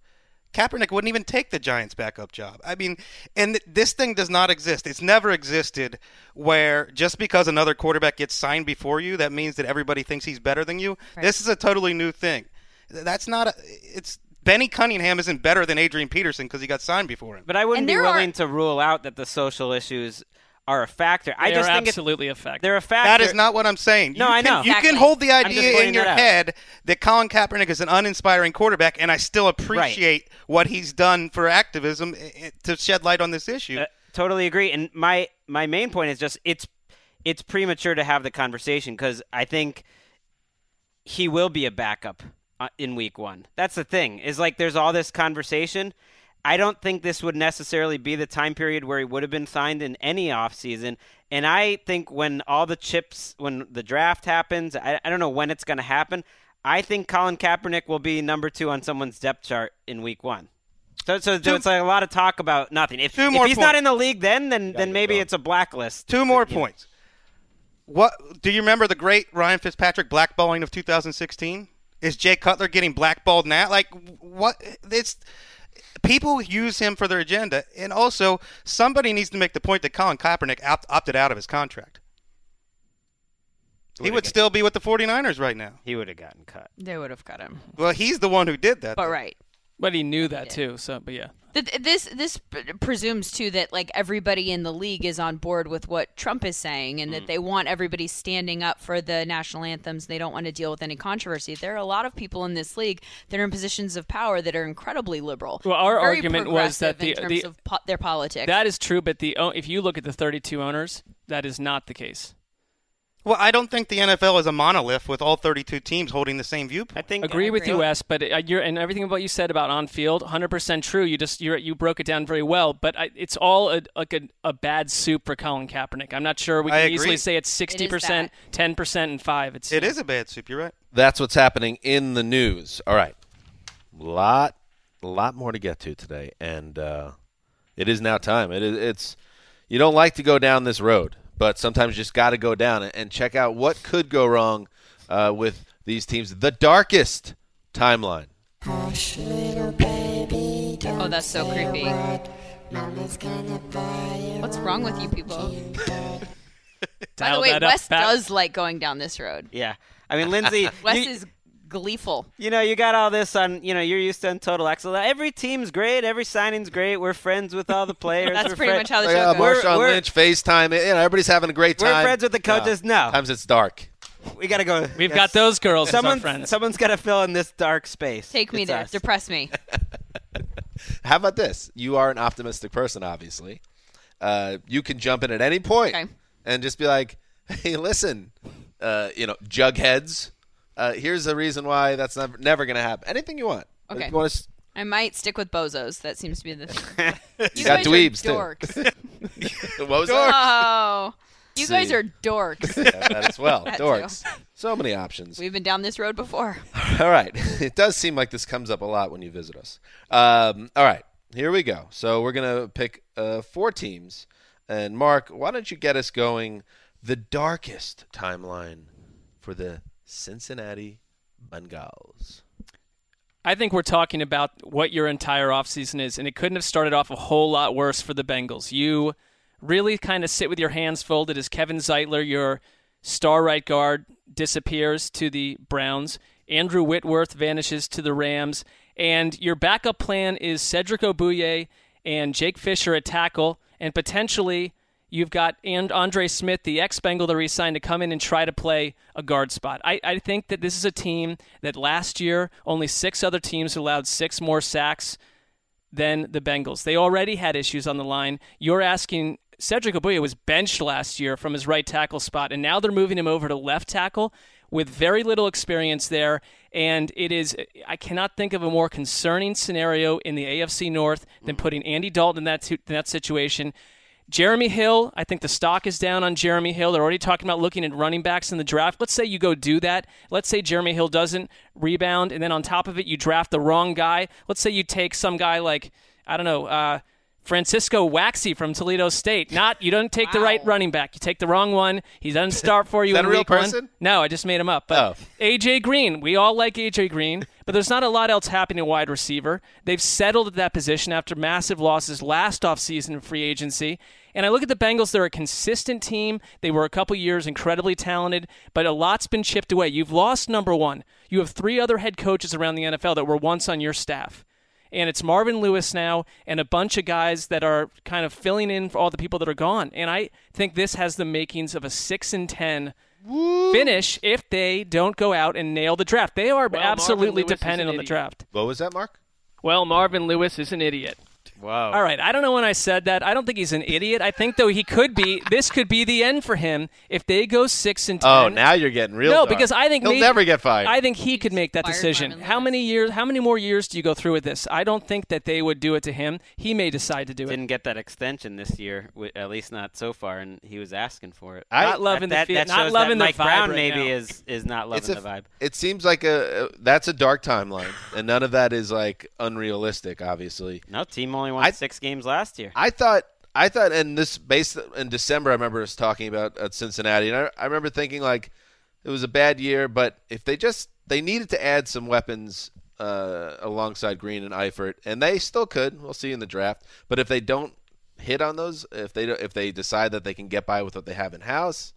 Kaepernick wouldn't even take the Giants' backup job. I mean, and th- this thing does not exist. It's never existed where just because another quarterback gets signed before you, that means that everybody thinks he's better than you. Right. This is a totally new thing. That's not a. It's Benny Cunningham isn't better than Adrian Peterson because he got signed before him. But I wouldn't And be there are- willing to rule out that the social issues are a factor. I They just are think absolutely a factor. They're a factor. That is not what I'm saying. No, you I can, know. You Exactly. can hold the idea in your that head that Colin Kaepernick is an uninspiring quarterback, and I still appreciate what he's done for activism i- i- to shed light on this issue. Uh, totally agree. And my my main point is just it's it's premature to have the conversation because I think he will be a backup uh, in week one. That's the thing. Is like there's all this conversation. I don't think this would necessarily be the time period where he would have been signed in any offseason. And I think when all the chips, when the draft happens, I, I don't know when it's going to happen. I think Colin Kaepernick will be number two on someone's depth chart in week one. So, so, so it's like a lot of talk about nothing. If, Two if more he's not in the league, then then then maybe it's a blacklist. Two more points. What do you remember the great Ryan Fitzpatrick blackballing of 2016? Is Jay Cutler getting blackballed now? Like what? It's people use him for their agenda, and also somebody needs to make the point that Colin Kaepernick opt- opted out of his contract. He Would've would still be with the 49ers right now. He would have gotten cut. They would have cut him. Well, he's the one who did that. But though. right. But he knew that too. So, but yeah. Th- This this presumes too that like everybody in the league is on board with what Trump is saying, and Mm. that they want everybody standing up for the national anthems. They don't want to deal with any controversy. There are a lot of people in this league that are in positions of power that are incredibly liberal. Well, our argument was that the in terms the of po- their politics. that is true, but the if you look at the 32 owners, that is not the case. Well, I don't think the NFL is a monolith with all 32 teams holding the same viewpoint. I think Agree with you. Wes, but uh, you're and everything about you said about on field, 100% true. You just you you broke it down very well, but I, it's all a, like a, a bad soup for Colin Kaepernick. I'm not sure we can easily say it's 60%, 10%, and five. It's It is a bad soup. You're right. That's what's happening in the news. All right, lot, lot more to get to today, and uh, it is now time. It is. It's. You don't like to go down this road, but sometimes you just got to go down and check out what could go wrong uh, with these teams. The darkest timeline. oh, that's so creepy. What's wrong with you people? By the way, Wes does like going down this road. Yeah. I mean, Lindsay, Wes you, is gleeful. you know, you got all this on, you know, you're used to in Total Access. Every team's great. Every signing's great. We're friends with all the players. That's We're pretty fri- much how the show yeah, goes. We're- Marshawn we're- Lynch, FaceTime. You know, everybody's having a great time. We're friends with the coaches? No. Sometimes it's dark. We got to go. We've got those girls as Someone, friends. someone's got to fill in this dark space. Take me there. us. Depress me. How about this? You are an optimistic person, obviously. Uh, you can jump in at any point Okay. and just be like, "Hey, listen, uh, you know, jugheads, Uh, here's the reason why that's never, never going to happen. Anything you want. Okay. You want to, I might stick with bozos. That seems to be the thing. you got guys are dweebs too. dorks. what was that? Oh, you guys are dorks. Yeah, that as well. That too. Dorks. So many options. We've been down this road before. All right. It does seem like this comes up a lot when you visit us. Um, all right. Here we go. So we're going to pick uh, four teams. And Marc, why don't you get us going the darkest timeline for the Cincinnati Bengals? I think we're talking about what your entire offseason is, and it couldn't have started off a whole lot worse for the Bengals. You really kind of sit with your hands folded as Kevin Zeitler, your star right guard, disappears to the Browns. Andrew Whitworth vanishes to the Rams. And your backup plan is Cedric Ogbuehi and Jake Fisher at tackle, and potentially you've got and Andre Smith, the ex Bengal that re-signed, to come in and try to play a guard spot. I, I think that this is a team that last year only six other teams allowed six more sacks than the Bengals. They already had issues on the line. You're asking Cedric Ogbuehi was benched last year from his right tackle spot, and now they're moving him over to left tackle with very little experience there. And it is, I cannot think of a more concerning scenario in the AFC North than putting Andy Dalton in that, in that situation. Jeremy Hill, I think the stock is down on Jeremy Hill. They're already talking about looking at running backs in the draft. Let's say you go do that. Let's say Jeremy Hill doesn't rebound, and then on top of it, you draft the wrong guy. Let's say you take some guy like, I don't know, uh, Francisco Waxy from Toledo State. Not you don't take the right running back. You take the wrong one. He doesn't start for you Is in that a real week one. person? No, I just made him up. But Oh. AJ Green, we all like AJ Green, but there's not a lot else happening at wide receiver. They've settled at that position after massive losses last offseason in free agency. And I look at the Bengals, they're a consistent team. They were a couple years incredibly talented, but a lot's been chipped away. You've lost number one. You have three other head coaches around the NFL that were once on your staff and it's Marvin Lewis now and a bunch of guys that are kind of filling in for all the people that are gone. And I think this has the makings of a 6 and 10 finish if they don't go out and nail the draft. They are Well, absolutely Marvin Lewis is dependent on the draft. What was that, Marc? Well, Marvin Lewis is an idiot. Wow. All right, I don't know when I said that. I don't think he's an idiot. I think though he could be. This could be the end for him if they go six and oh, ten. Oh, now you're getting real. no, dark. because I think he'll maybe- never get fired. I think he could make that decision. How many years? How many more years do you go through with this? I don't think that they would do it to him. He may decide to do it. Didn't get that extension this year, at least not so far, and he was asking for it. Not loving the that, that not shows loving the that Mike vibe Brown right maybe now. is is not loving It's a- the vibe. It seems like a, a that's a dark timeline, and none of that is like unrealistic. Obviously, No, team only won six games last year. I thought I thought and this based in December I remember us talking about at Cincinnati and I, I remember thinking like it was a bad year but if they just they needed to add some weapons uh, alongside Green and Eifert and they still could we'll see in the draft but if they don't hit on those if they if they decide that they can get by with what they have in house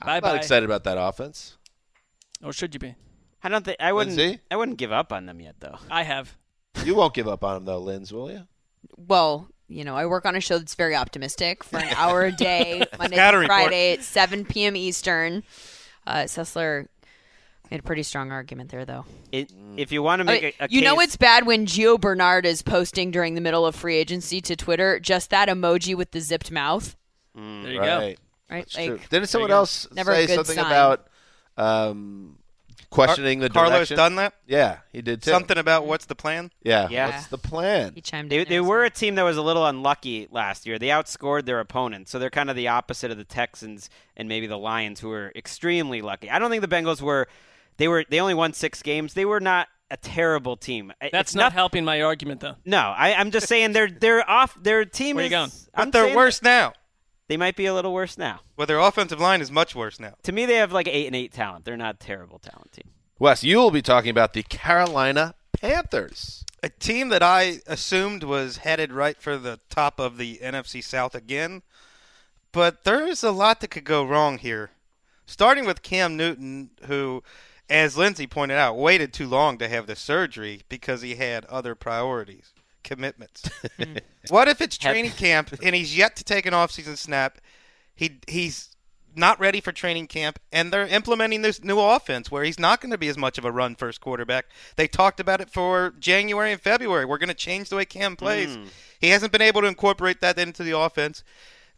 I'm Bye-bye. not excited about that offense Or should you be? I don't think I wouldn't. Lindsay? I wouldn't give up on them yet, though. I have. You won't give up on him though Linz will you Well, you know, I work on a show that's very optimistic for an hour a day, Monday Scatter to. Friday at 7 p.m. Eastern. Uh, Sessler made a pretty strong argument there, though. It, if you want to make Uh, a, a you know it's bad when Gio Bernard is posting during the middle of free agency to Twitter just that emoji with the zipped mouth. There you right. Right? That's Like, true. Didn't someone else Never a say good something sign. about um, questioning the Carlos direction? Dunlap? Yeah, he did too. Something about what's the plan? Yeah. Yeah. What's the plan? He chimed They, in. they were a team that was a little unlucky last year. They outscored their opponents, so they're kind of the opposite of the Texans and maybe the Lions, who were extremely lucky. I don't think the Bengals were. They were. They only won six games. They were not a terrible team. I- That's it's not helping my argument, though. No, I, I'm just saying they're they're off. Their team Where is. you going? But I'm they're saying worse now. They might be a little worse now. Well, their offensive line is much worse now. To me, they have like eight and eight talent. They're not a terrible talent team. Wes, you will be talking about the Carolina Panthers. A team that I assumed was headed right for the top of the NFC South again, but there is a lot that could go wrong here. Starting with Cam Newton, who, as Lindsay pointed out, waited too long to have the surgery because he had other priorities, commitments. Hmm. what if it's training camp and he's yet to take an offseason snap? He he's not ready for training camp, and they're implementing this new offense where he's not going to be as much of a run first quarterback. They talked about it for January and February. We're going to change the way Cam plays. Hmm. He hasn't been able to incorporate that into the offense.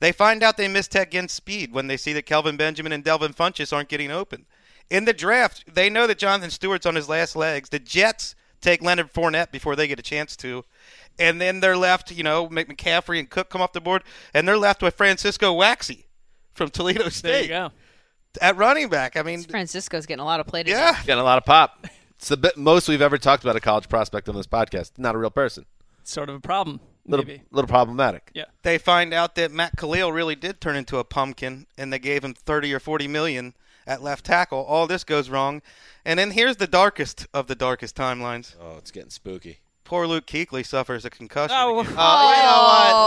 They find out they missed against speed when they see that Kelvin Benjamin and Devin Funchess aren't getting open. In the draft, they know that Jonathan Stewart's on his last legs. The Jets take Leonard Fournette before they get a chance to. And then they're left, you know, Mc- McCaffrey and Cook come off the board, and they're left with Francisco Waxy from Toledo State There you go. at running back. I mean, Francisco's getting a lot of play today. yeah, Getting a lot of pop. It's the bit, most we've ever talked about a college prospect on this podcast. Not a real person. Sort of a problem, Little, maybe. little problematic. Yeah. they find out that Matt Kalil really did turn into a pumpkin, and they gave him thirty or forty million at left tackle. All this goes wrong, and then here's the darkest of the darkest timelines. Oh, it's getting spooky. Poor Luke Kuechly suffers a concussion. Oh, again. Oh, you know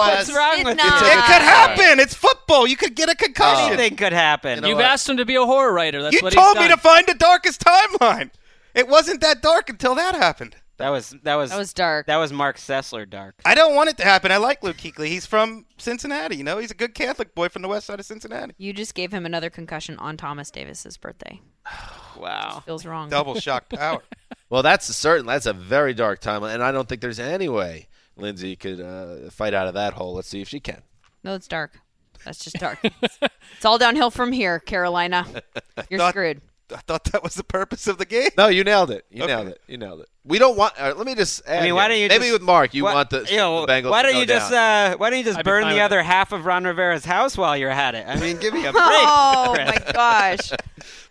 what? What's wrong with not. you? it could happen. It's football. You could get a concussion. Anything could happen. You know You've what? asked him to be a horror writer. That's you what told he's me done. to find the darkest timeline. It wasn't that dark until that happened. that was that was That was dark. that was Marc Sessler dark. I don't want it to happen. I like Luke Kuechly. He's from Cincinnati. You know, he's a good Catholic boy from the west side of Cincinnati. You just gave him another concussion on Thomas Davis's birthday. Wow. Feels wrong. Double shock power. Well, that's a certain. That's a very dark time, and I don't think there's any way Lindsay could uh, fight out of that hole. Let's see if she can. No, it's dark. That's just dark. it's all downhill from here, Carolina. You're Thought- screwed. I thought that was the purpose of the game. No, you nailed it. You Okay. nailed it. You nailed it. We don't want. Uh, let me just. Add I mean, why don't you maybe just- with Marc you why- want the, you know, the Bengals? why don't go you just uh, why don't you just I'd burn fine the with other half of Ron Rivera's house while you're at it? I mean, give me a break. Oh my gosh.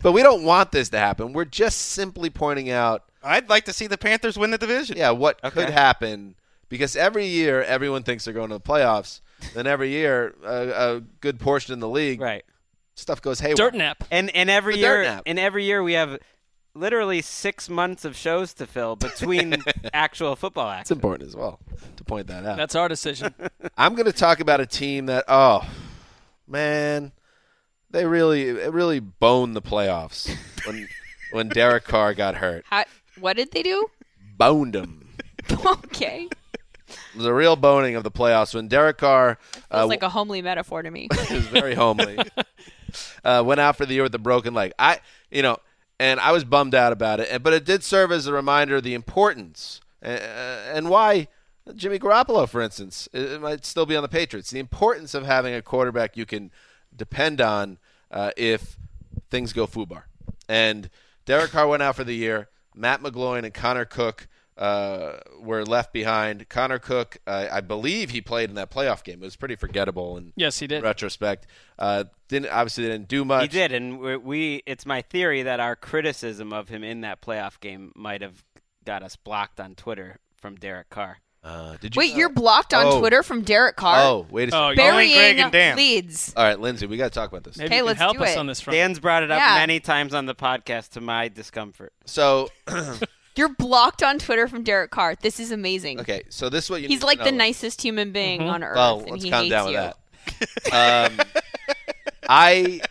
But we don't want this to happen. We're just simply pointing out, I'd like to see the Panthers win the division. yeah, what could happen. Because every year everyone thinks they're going to the playoffs. Then every year a, a good portion in the league, Right. stuff goes haywire. Dirt nap. And and every The year nap. and every year we have literally six months of shows to fill between actual football acts. It's important as well to point that out. That's our decision. I'm going to talk about a team that, oh man, they really, really boned the playoffs when when Derek Carr got hurt. How, what did they do? Boned him. okay. It was a real boning of the playoffs when Derek Carr uh, Feels like a homely metaphor to me. it was very homely. uh, went out for the year with a broken leg. I, you know, and I was bummed out about it. But it did serve as a reminder of the importance uh, and why Jimmy Garoppolo, for instance, it it might still be on the Patriots. The importance of having a quarterback you can depend on uh, if things go foobar. And Derek Carr went out for the year. Matt McGloin and Connor Cook uh, were left behind. Connor Cook, uh, I believe he played in that playoff game. It was pretty forgettable And Yes, he did. retrospect. Uh, didn't obviously didn't do much. He did, and we, we. It's my theory that our criticism of him in that playoff game might have got us blocked on Twitter from Derek Carr. Uh, did you? Wait, you're blocked on Oh. Twitter from Derek Carr? Oh, wait a second. Oh, you- Burying Gregg and Dan. leads. All right, Lindsay, we got to talk about this. Maybe Okay, you can let's help do us it. on this front. Dan's brought it up Yeah. many times on the podcast to my discomfort. So, You're blocked on Twitter from Derek Carr. This is amazing. okay, so this is what you. He's need like to the know. nicest human being on earth, Well, and let's he calm hates down you. with that. um, I,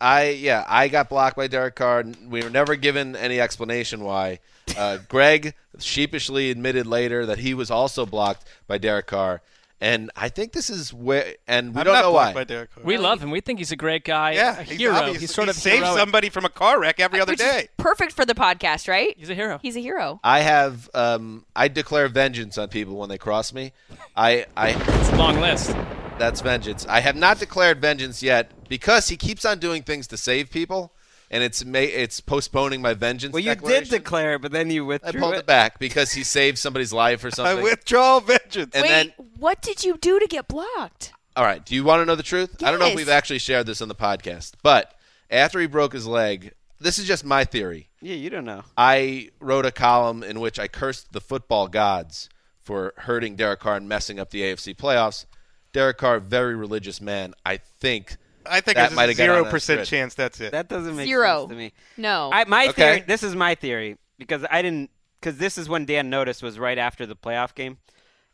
I, yeah, I got blocked by Derek Carr. We were never given any explanation why. Uh, Gregg sheepishly admitted later that he was also blocked by Derek Carr, and I think this is where, and we I'm don't not know why. by Derek Carr. We love him. We think he's a great guy. yeah, a he's hero. obvious- He's sort he of saved heroic. somebody from a car wreck every other Which is day. perfect for the podcast, right? He's a hero. He's a hero. I have, um, I declare vengeance on people when they cross me. I, I, It's a long list. That's vengeance. I have not declared vengeance yet because he keeps on doing things to save people, and it's ma- it's postponing my vengeance. Well, you did declare it, but then you withdrew. I pulled it. it back because he saved somebody's life or something. I withdraw vengeance. and Wait, then, what did you do to get blocked? all right, do you want to know the truth? Yes. I don't know if we've actually shared this on the podcast, but after he broke his leg, this is just my theory. Yeah, you don't know. I wrote a column in which I cursed the football gods for hurting Derek Carr and messing up the AFC playoffs. Derek Carr, very religious man. I think I think that there's might a have zero percent script. chance that's it. That doesn't make Zero. sense to me. No. I, my Okay. theory. This is my theory because I didn't. Because this is when Dan noticed was right after the playoff game,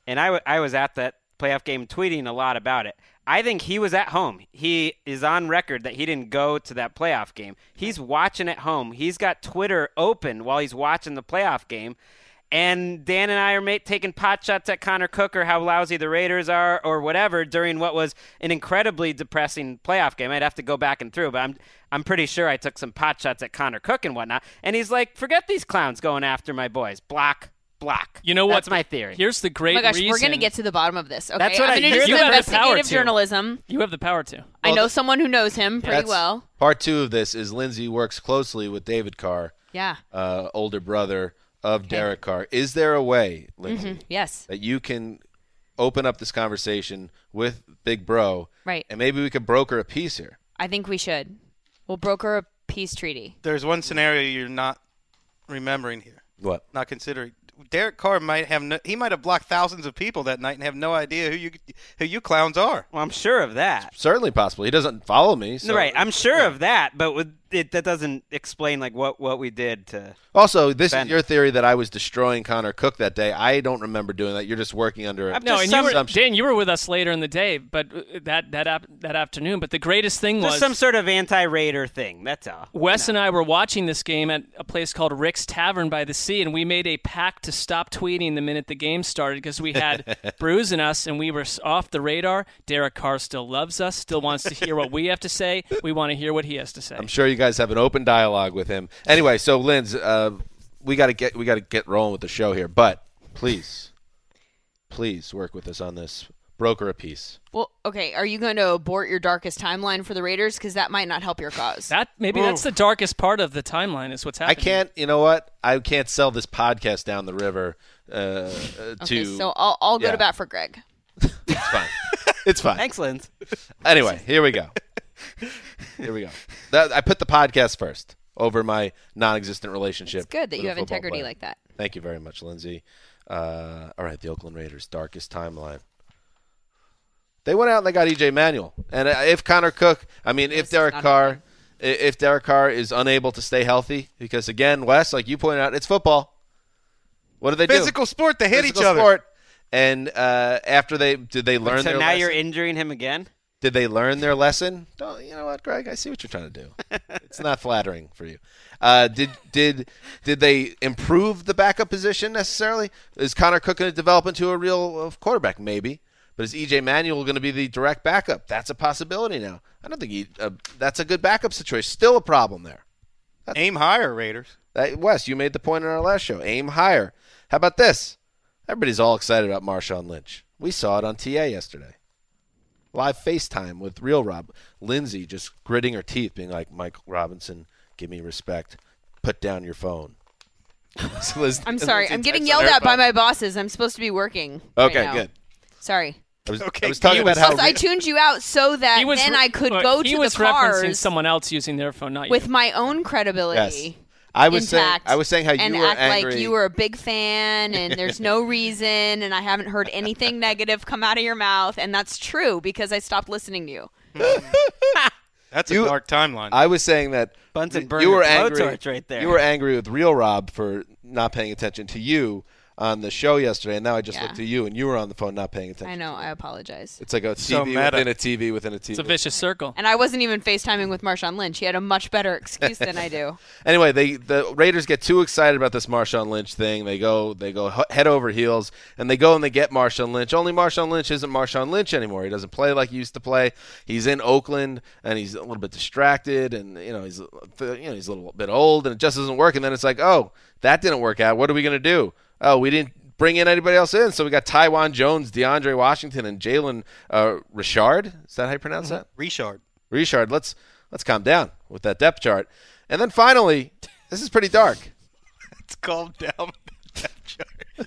and I, w- I was at that playoff game tweeting a lot about it. I think he was at home. He is on record that he didn't go to that playoff game. He's watching at home. He's got Twitter open while he's watching the playoff game. And Dan and I are mate, taking pot shots at Connor Cook or how lousy the Raiders are or whatever during what was an incredibly depressing playoff game. I'd have to go back and through, but I'm I'm pretty sure I took some pot shots at Connor Cook and whatnot. And he's like, forget these clowns going after my boys. Block, block. You know what? That's my theory. Here's the great. Oh great my gosh, reason. we're gonna get to the bottom of this. Okay, That's what I'm I- gonna you're do the- some you have the power investigative to. journalism. You have the power to. I know someone who knows him pretty That's- well. Part two of this is Lindsay works closely with David Carr, Yeah. uh, older brother of Derek Carr. Is there a way, Lindsay, Mhm. Yes. that you can open up this conversation with Big Bro, Right. and maybe we could broker a peace here? I think we should. We'll broker a peace treaty. There's one scenario you're not remembering here. What? Not considering. Derek Carr might have no, he might have blocked thousands of people that night and have no idea who you who you clowns are. Well, I'm sure of that. Certainly possible. He doesn't follow me. So. right, I'm sure of that, but with, it, that doesn't explain like what, what we did to. Also, this Ben. is your theory that I was destroying Connor Cook that day. I don't remember doing that. You're just working under a No, and you were, assumption. Dan, you were with us later in the day, but uh, that that ap- that afternoon. But the greatest thing Just was some sort of anti-Raider thing. That's all. Wes and I were watching this game at a place called Rick's Tavern by the Sea, and we made a pact to stop tweeting the minute the game started because we had brews in us and we were off the radar. Derek Carr still loves us, still wants to hear what we have to say. We want to hear what he has to say. I'm sure you guys have an open dialogue with him. Anyway, so Linz, uh, we got to get we got to get rolling with the show here. But please, please work with us on this. Broker a piece. Well, okay. Are you going to abort your darkest timeline for the Raiders? Because that might not help your cause. That maybe that's the darkest part of the timeline is what's happening. I can't. You know what? I can't sell this podcast down the river uh, uh, okay, to. so I'll, I'll go yeah, to bat for Gregg. It's fine. It's fine. Thanks, Linz. Anyway, here we go. Here we go. That, I put the podcast first over my non-existent relationship. It's good that you have integrity player. like that. Thank you very much, Lindsay. Uh, all right, the Oakland Raiders darkest timeline. They went out and they got EJ Manuel, and uh, if Connor Cook, I mean, if Derek Carr, i- if Derek Carr is unable to stay healthy, because again, Wes, like you pointed out, it's football. What do they do? Physical sport. They hit Physical each other. Sport. And uh, after they did they learn so their now lesson? you're injuring him again. Did they learn their lesson? Don't, you know what, Gregg? I see what you're trying to do. it's not flattering for you. Uh, did did did they improve the backup position necessarily? Is Connor Cook going to develop into a real uh, quarterback? Maybe. But is EJ Manuel going to be the direct backup? That's a possibility now. I don't think he, uh, that's a good backup situation. Still a problem there. Aim higher, Raiders. Uh, Wes, you made the point in our last show. Aim higher. How about this? Everybody's all excited about Marshawn Lynch. We saw it on TA yesterday. Live FaceTime with Real Rob. Lindsay just gritting her teeth, being like, Mike Robinson, give me respect. Put down your phone. So Liz- I'm sorry. Lindsay I'm getting yelled at by my bosses. I'm supposed to be working. right Okay, now. good. Sorry. I was, Okay, I was talking he about was- how Plus, I tuned you out so that He was then re- I could look, go to was the cars He was referencing someone else using their phone, not with you. my own credibility. Yes. I was saying intact I was saying how and you were act angry. like you were a big fan and there's no reason and I haven't heard anything negative come out of your mouth and that's true because I stopped listening to you. Hmm. That's a You- dark timeline. I was saying that Bunsen you burner were angry. right there. You were angry with Real Rob for not paying attention to you on the show yesterday, and now I just Yeah. looked to you, and you were on the phone not paying attention. I know, I apologize. It's like a TV So within a TV within a TV. It's a vicious circle. And I wasn't even FaceTiming with Marshawn Lynch. He had a much better excuse than I do. Anyway, they the Raiders get too excited about this Marshawn Lynch thing. They go they go head over heels, and they go and they get Marshawn Lynch. Only Marshawn Lynch isn't Marshawn Lynch anymore. He doesn't play like he used to play. He's in Oakland, and he's a little bit distracted, and you know he's you know he's a little bit old, and it just doesn't work. And then it's like, oh, that didn't work out. What are we gonna do? Oh, we didn't bring in anybody else in, so we got Taiwan Jones, DeAndre Washington, and Jalen uh, Richard. Is that how you pronounce that? Richard. Richard, let's let's calm down with that depth chart. And then finally, this is pretty dark. let's calm down.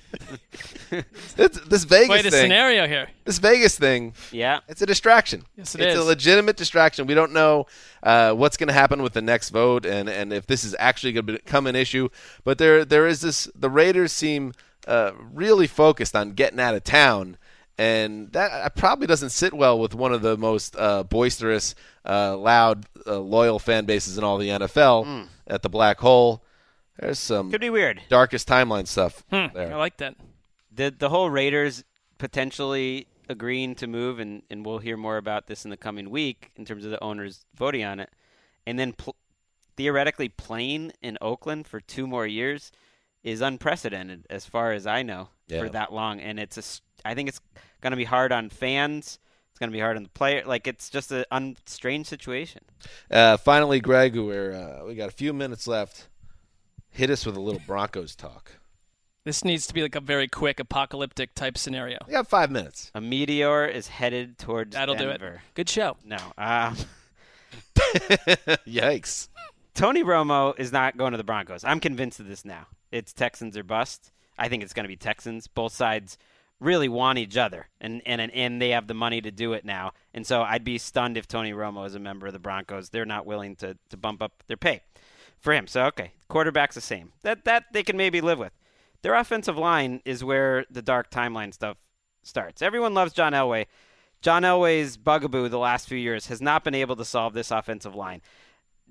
This, this Vegas Quite a thing. scenario here. This Vegas thing. Yeah. It's a distraction. Yes, it it's a legitimate distraction. We don't know uh, what's going to happen with the next vote, and, and if this is actually going to become an issue. But there there is this. The Raiders seem uh, really focused on getting out of town, and that uh, probably doesn't sit well with one of the most uh, boisterous, uh, loud, uh, loyal fan bases in all the NFL Hmm. at the Black Hole. There's some Could be weird. darkest timeline stuff Hmm, there. I like that. The the whole Raiders potentially agreeing to move, and, and we'll hear more about this in the coming week in terms of the owners voting on it, and then pl- theoretically playing in Oakland for two more years is unprecedented, as far as I know, Yeah. for that long. And it's a, s- I think it's going to be hard on fans. It's going to be hard on the player. Like it's just a un- strange situation. Uh, finally, Gregg, we're uh, we got a few minutes left. Hit us with a little Broncos talk. This needs to be like a very quick apocalyptic type scenario. We got five minutes. A meteor is headed towards That'll do Denver. it. Good show. No. Um, Yikes. Tony Romo is not going to the Broncos. I'm convinced of this now. It's Texans or bust. I think it's going to be Texans. Both sides really want each other, and, and and they have the money to do it now. And so I'd be stunned if Tony Romo is a member of the Broncos. They're not willing to, to bump up their pay for him. So okay, quarterback's the same. That that they can maybe live with. Their offensive line is where the dark timeline stuff starts. Everyone loves John Elway. John Elway's bugaboo the last few years has not been able to solve this offensive line.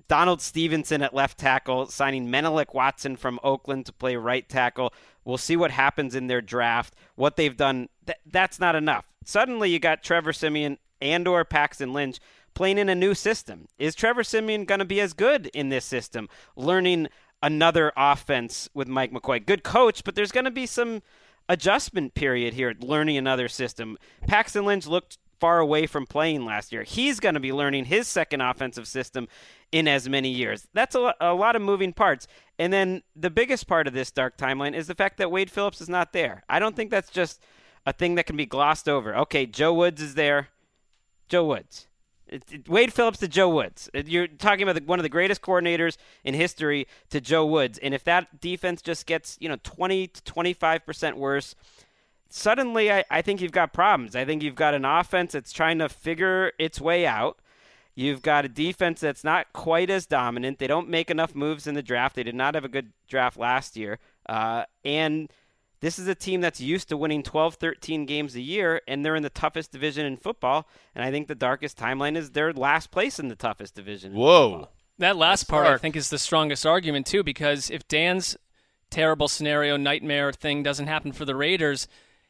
Donald Stephenson at left tackle, signing Menelik Watson from Oakland to play right tackle. We'll see what happens in their draft. What they've done, th- that's not enough. Suddenly, you got Trevor Siemian and or Paxton Lynch playing in a new system. Is Trevor Siemian going to be as good in this system? Learning another offense with Mike McCoy. Good coach, but there's going to be some adjustment period here, learning another system. Paxton Lynch looked far away from playing last year. He's going to be learning his second offensive system in as many years. That's a, a lot of moving parts. And then the biggest part of this dark timeline is the fact that Wade Phillips is not there. I don't think that's just a thing that can be glossed over. Okay, Joe Woods is there. Joe Woods. Wade Phillips to Joe Woods. You're talking about the, one of the greatest coordinators in history to Joe Woods. And if that defense just gets, you know, 20 to 25% worse, suddenly I, I think you've got problems. I think you've got an offense that's trying to figure its way out. You've got a defense that's not quite as dominant. They don't make enough moves in the draft. They did not have a good draft last year. Uh, and this is a team that's used to winning 12, 13 games a year, and they're in the toughest division in football. And I think the darkest timeline is their last place in the toughest division. in football. That last part, I think, is the strongest argument too, because if Dan's terrible scenario, nightmare thing doesn't happen for the Raiders,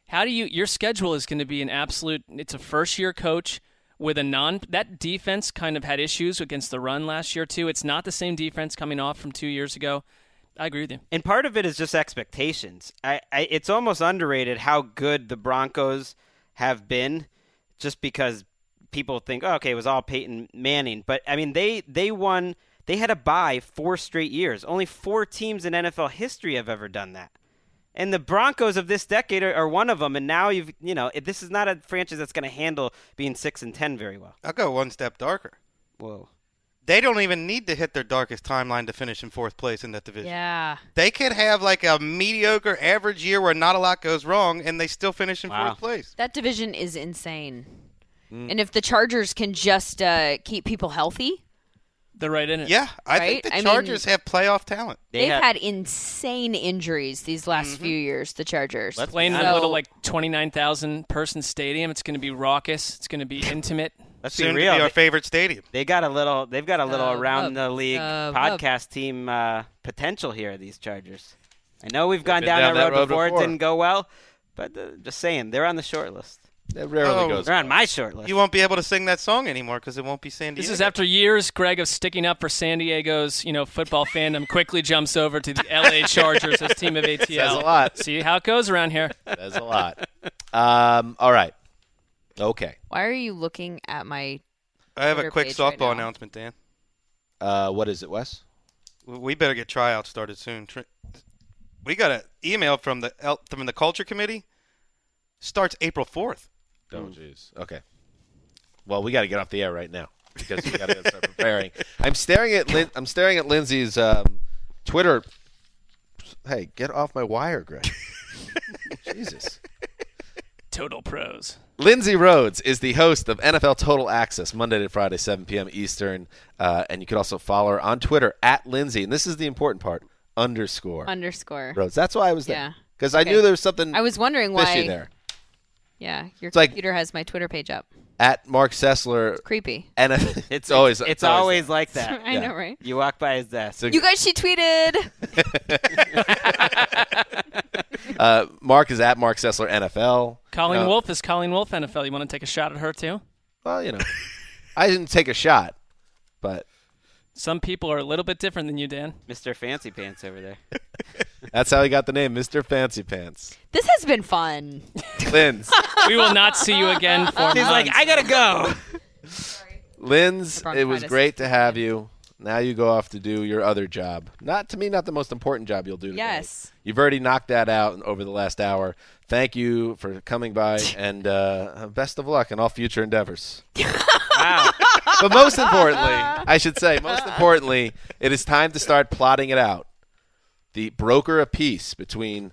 how do you? Your schedule is going to be an absolute. It's a first-year coach with a non. That defense kind of had issues against the run last year too. It's not the same defense coming off from two years ago. I agree with you. And part of it is just expectations. I, I it's almost underrated how good the Broncos have been, just because people think, oh, okay, it was all Peyton Manning. But I mean, they they won. They had a bye four straight years. Only four teams in NFL history have ever done that. And the Broncos of this decade are, are one of them. And now you've, you know, this is not a franchise that's going to handle being six and ten very well. I'll go one step darker. Whoa. They don't even need to hit their darkest timeline to finish in fourth place in that division. Yeah. They could have like a mediocre average year where not a lot goes wrong and they still finish in Wow. fourth place. That division is insane. Mm. And if the Chargers can just uh, keep people healthy, They're right in it. Yeah, I Right? think the I mean- Chargers have playoff talent. they have had insane injuries these last Mm-hmm. few years. The Chargers Playing in So- a little like twenty nine thousand person stadium, it's going to be raucous. It's going to be intimate. Let's Soon be to real. be our favorite stadium. They got a little. They've got a little Uh, around up, the league uh, podcast team uh, potential here. These Chargers. I know we've gone down, down that, that road, road before. before. It didn't go well, but uh, just saying they're on the short list. It rarely Oh. goes. They're on my short list. You won't be able to sing that song anymore because it won't be San Diego. This is after years, Greg, of sticking up for San Diego's, you know, football fandom. Quickly jumps over to the L.A. Chargers as team of ATL. Says a lot. See how it goes around here. That's a lot. Um, all right. Okay. Why are you looking at my? I have a quick page right softball now. announcement, Dan. Uh, what is it, Wes? We better get tryouts started soon. Tr- We got an email from the El- from the culture committee. Starts April fourth. Oh, jeez. Okay. Well, we got to get off the air right now because we got to start preparing. I'm staring at Lin- I'm staring at Lindsay's um, Twitter. Hey, get off my wire, Gregg. Jesus. Total pros. Lindsay Rhodes is the host of NFL Total Access Monday to Friday, 7 p.m. Eastern, uh, and you can also follow her on Twitter at Lindsay. And this is the important part: underscore Underscore. Rhodes. That's why I was there Yeah. because I knew there was something. I was wondering fishy why. there. Yeah, your It's like- computer has my Twitter page up. At Marc Sessler, Creepy. and It's always It's, always like that. I Yeah. know, right? You walk by his desk. So- You guys, she tweeted. uh, Marc is at Marc Sessler NFL. Colleen Uh, Wolf is Colleen Wolf NFL. You want to take a shot at her too? Well, you know, I didn't take a shot, but Some people are a little bit different than you, Dan. Mr. Fancy Pants over there. that's how he got the name, Mr. Fancy Pants. This has been fun. Linz, We will not see you again for He's like. I gotta go. Linz, The it was great to have you. Now you go off to do your other job. Not to me, not the most important job you'll do. Today. Yes. You've already knocked that out over the last hour. Thank you for coming by, and uh, best of luck in all future endeavors. Wow. but most importantly, I should say, most importantly, it is time to start plotting it out. The broker of peace between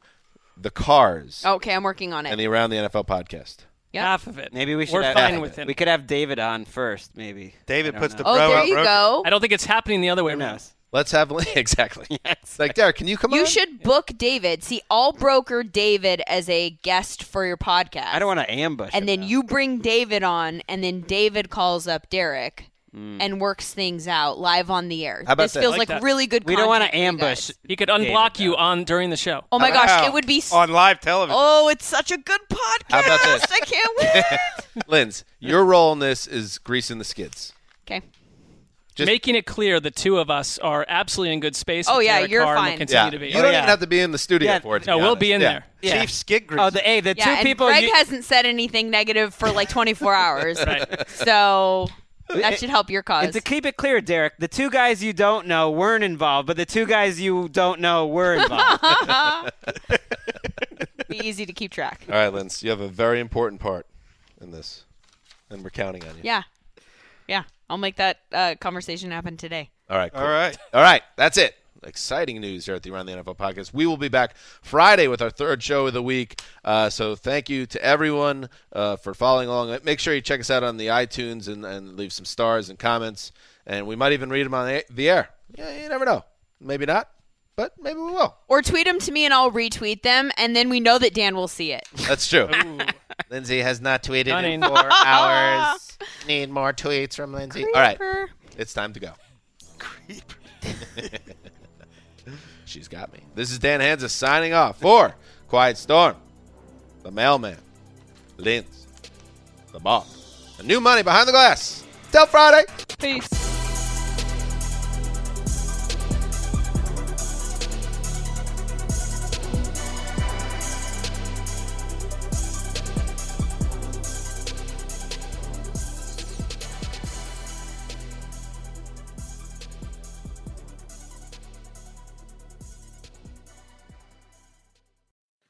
the Carrs Okay, I'm working on it. and the Around the NFL podcast. Yep. Half of it. Maybe we should We're have, fine with him. We could have David on first, maybe. David puts know. the oh, there out you broken. go. I don't think it's happening the other way around. Let's have exactly. Yes. Like Derek, can you come You on? should book David. See, I'll broker David as a guest for your podcast. I don't want to ambush. And him, then though. you bring David on, and then David calls up Derek Mm. and works things out live on the air. How about this that? feels Like like, really good. we don't want to ambush. He could unblock David, you though. on during the show. Oh my Wow. gosh, it would be. s- on live television. Oh, it's such a good podcast. How about this? I can't wait. Linz, your role in this is greasing the skids. okay. Just- Making it clear the two of us are absolutely in good space. Oh, yeah, you're Carr fine. continue Yeah, to be. you Oh, don't yeah. even have to be in the studio Yeah. for it. To No, be we'll honest. be in Yeah. there. Yeah. Chief Skid Grease. Oh, the hey, the Yeah, two and people. Gregg you, hasn't said anything negative for like 24 hours. Right. So that should help your cause. and to keep it clear, Derek, the two guys you don't know weren't involved, but the two guys you don't know were involved. be easy to keep track. All right, Linz, you have a very important part in this, and we're counting on you. Yeah. Yeah. I'll make that uh, conversation happen today. All right. Cool. All right. All right. That's it. Exciting news here at the Around the NFL podcast. We will be back Friday with our third show of the week. Uh, so thank you to everyone uh, for following along. Make sure you check us out on the iTunes and, and leave some stars and comments. And we might even read them on the, the air. Yeah, you never know. Maybe not, but maybe we will. Or tweet them to me and I'll retweet them, and then we know that Dan will see it. That's true. Lindsay has not tweeted Stunning. in four hours. Need more tweets from Lindsay. All right. It's time to go. She's got me. This is Dan Hanzus signing off for Quiet Storm, the mailman, Linz, the boss, and new money behind the glass. Till Friday. Peace.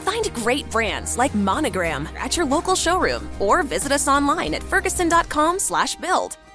Find great brands like Monogram at your local showroom or visit us online at ferguson.com/build.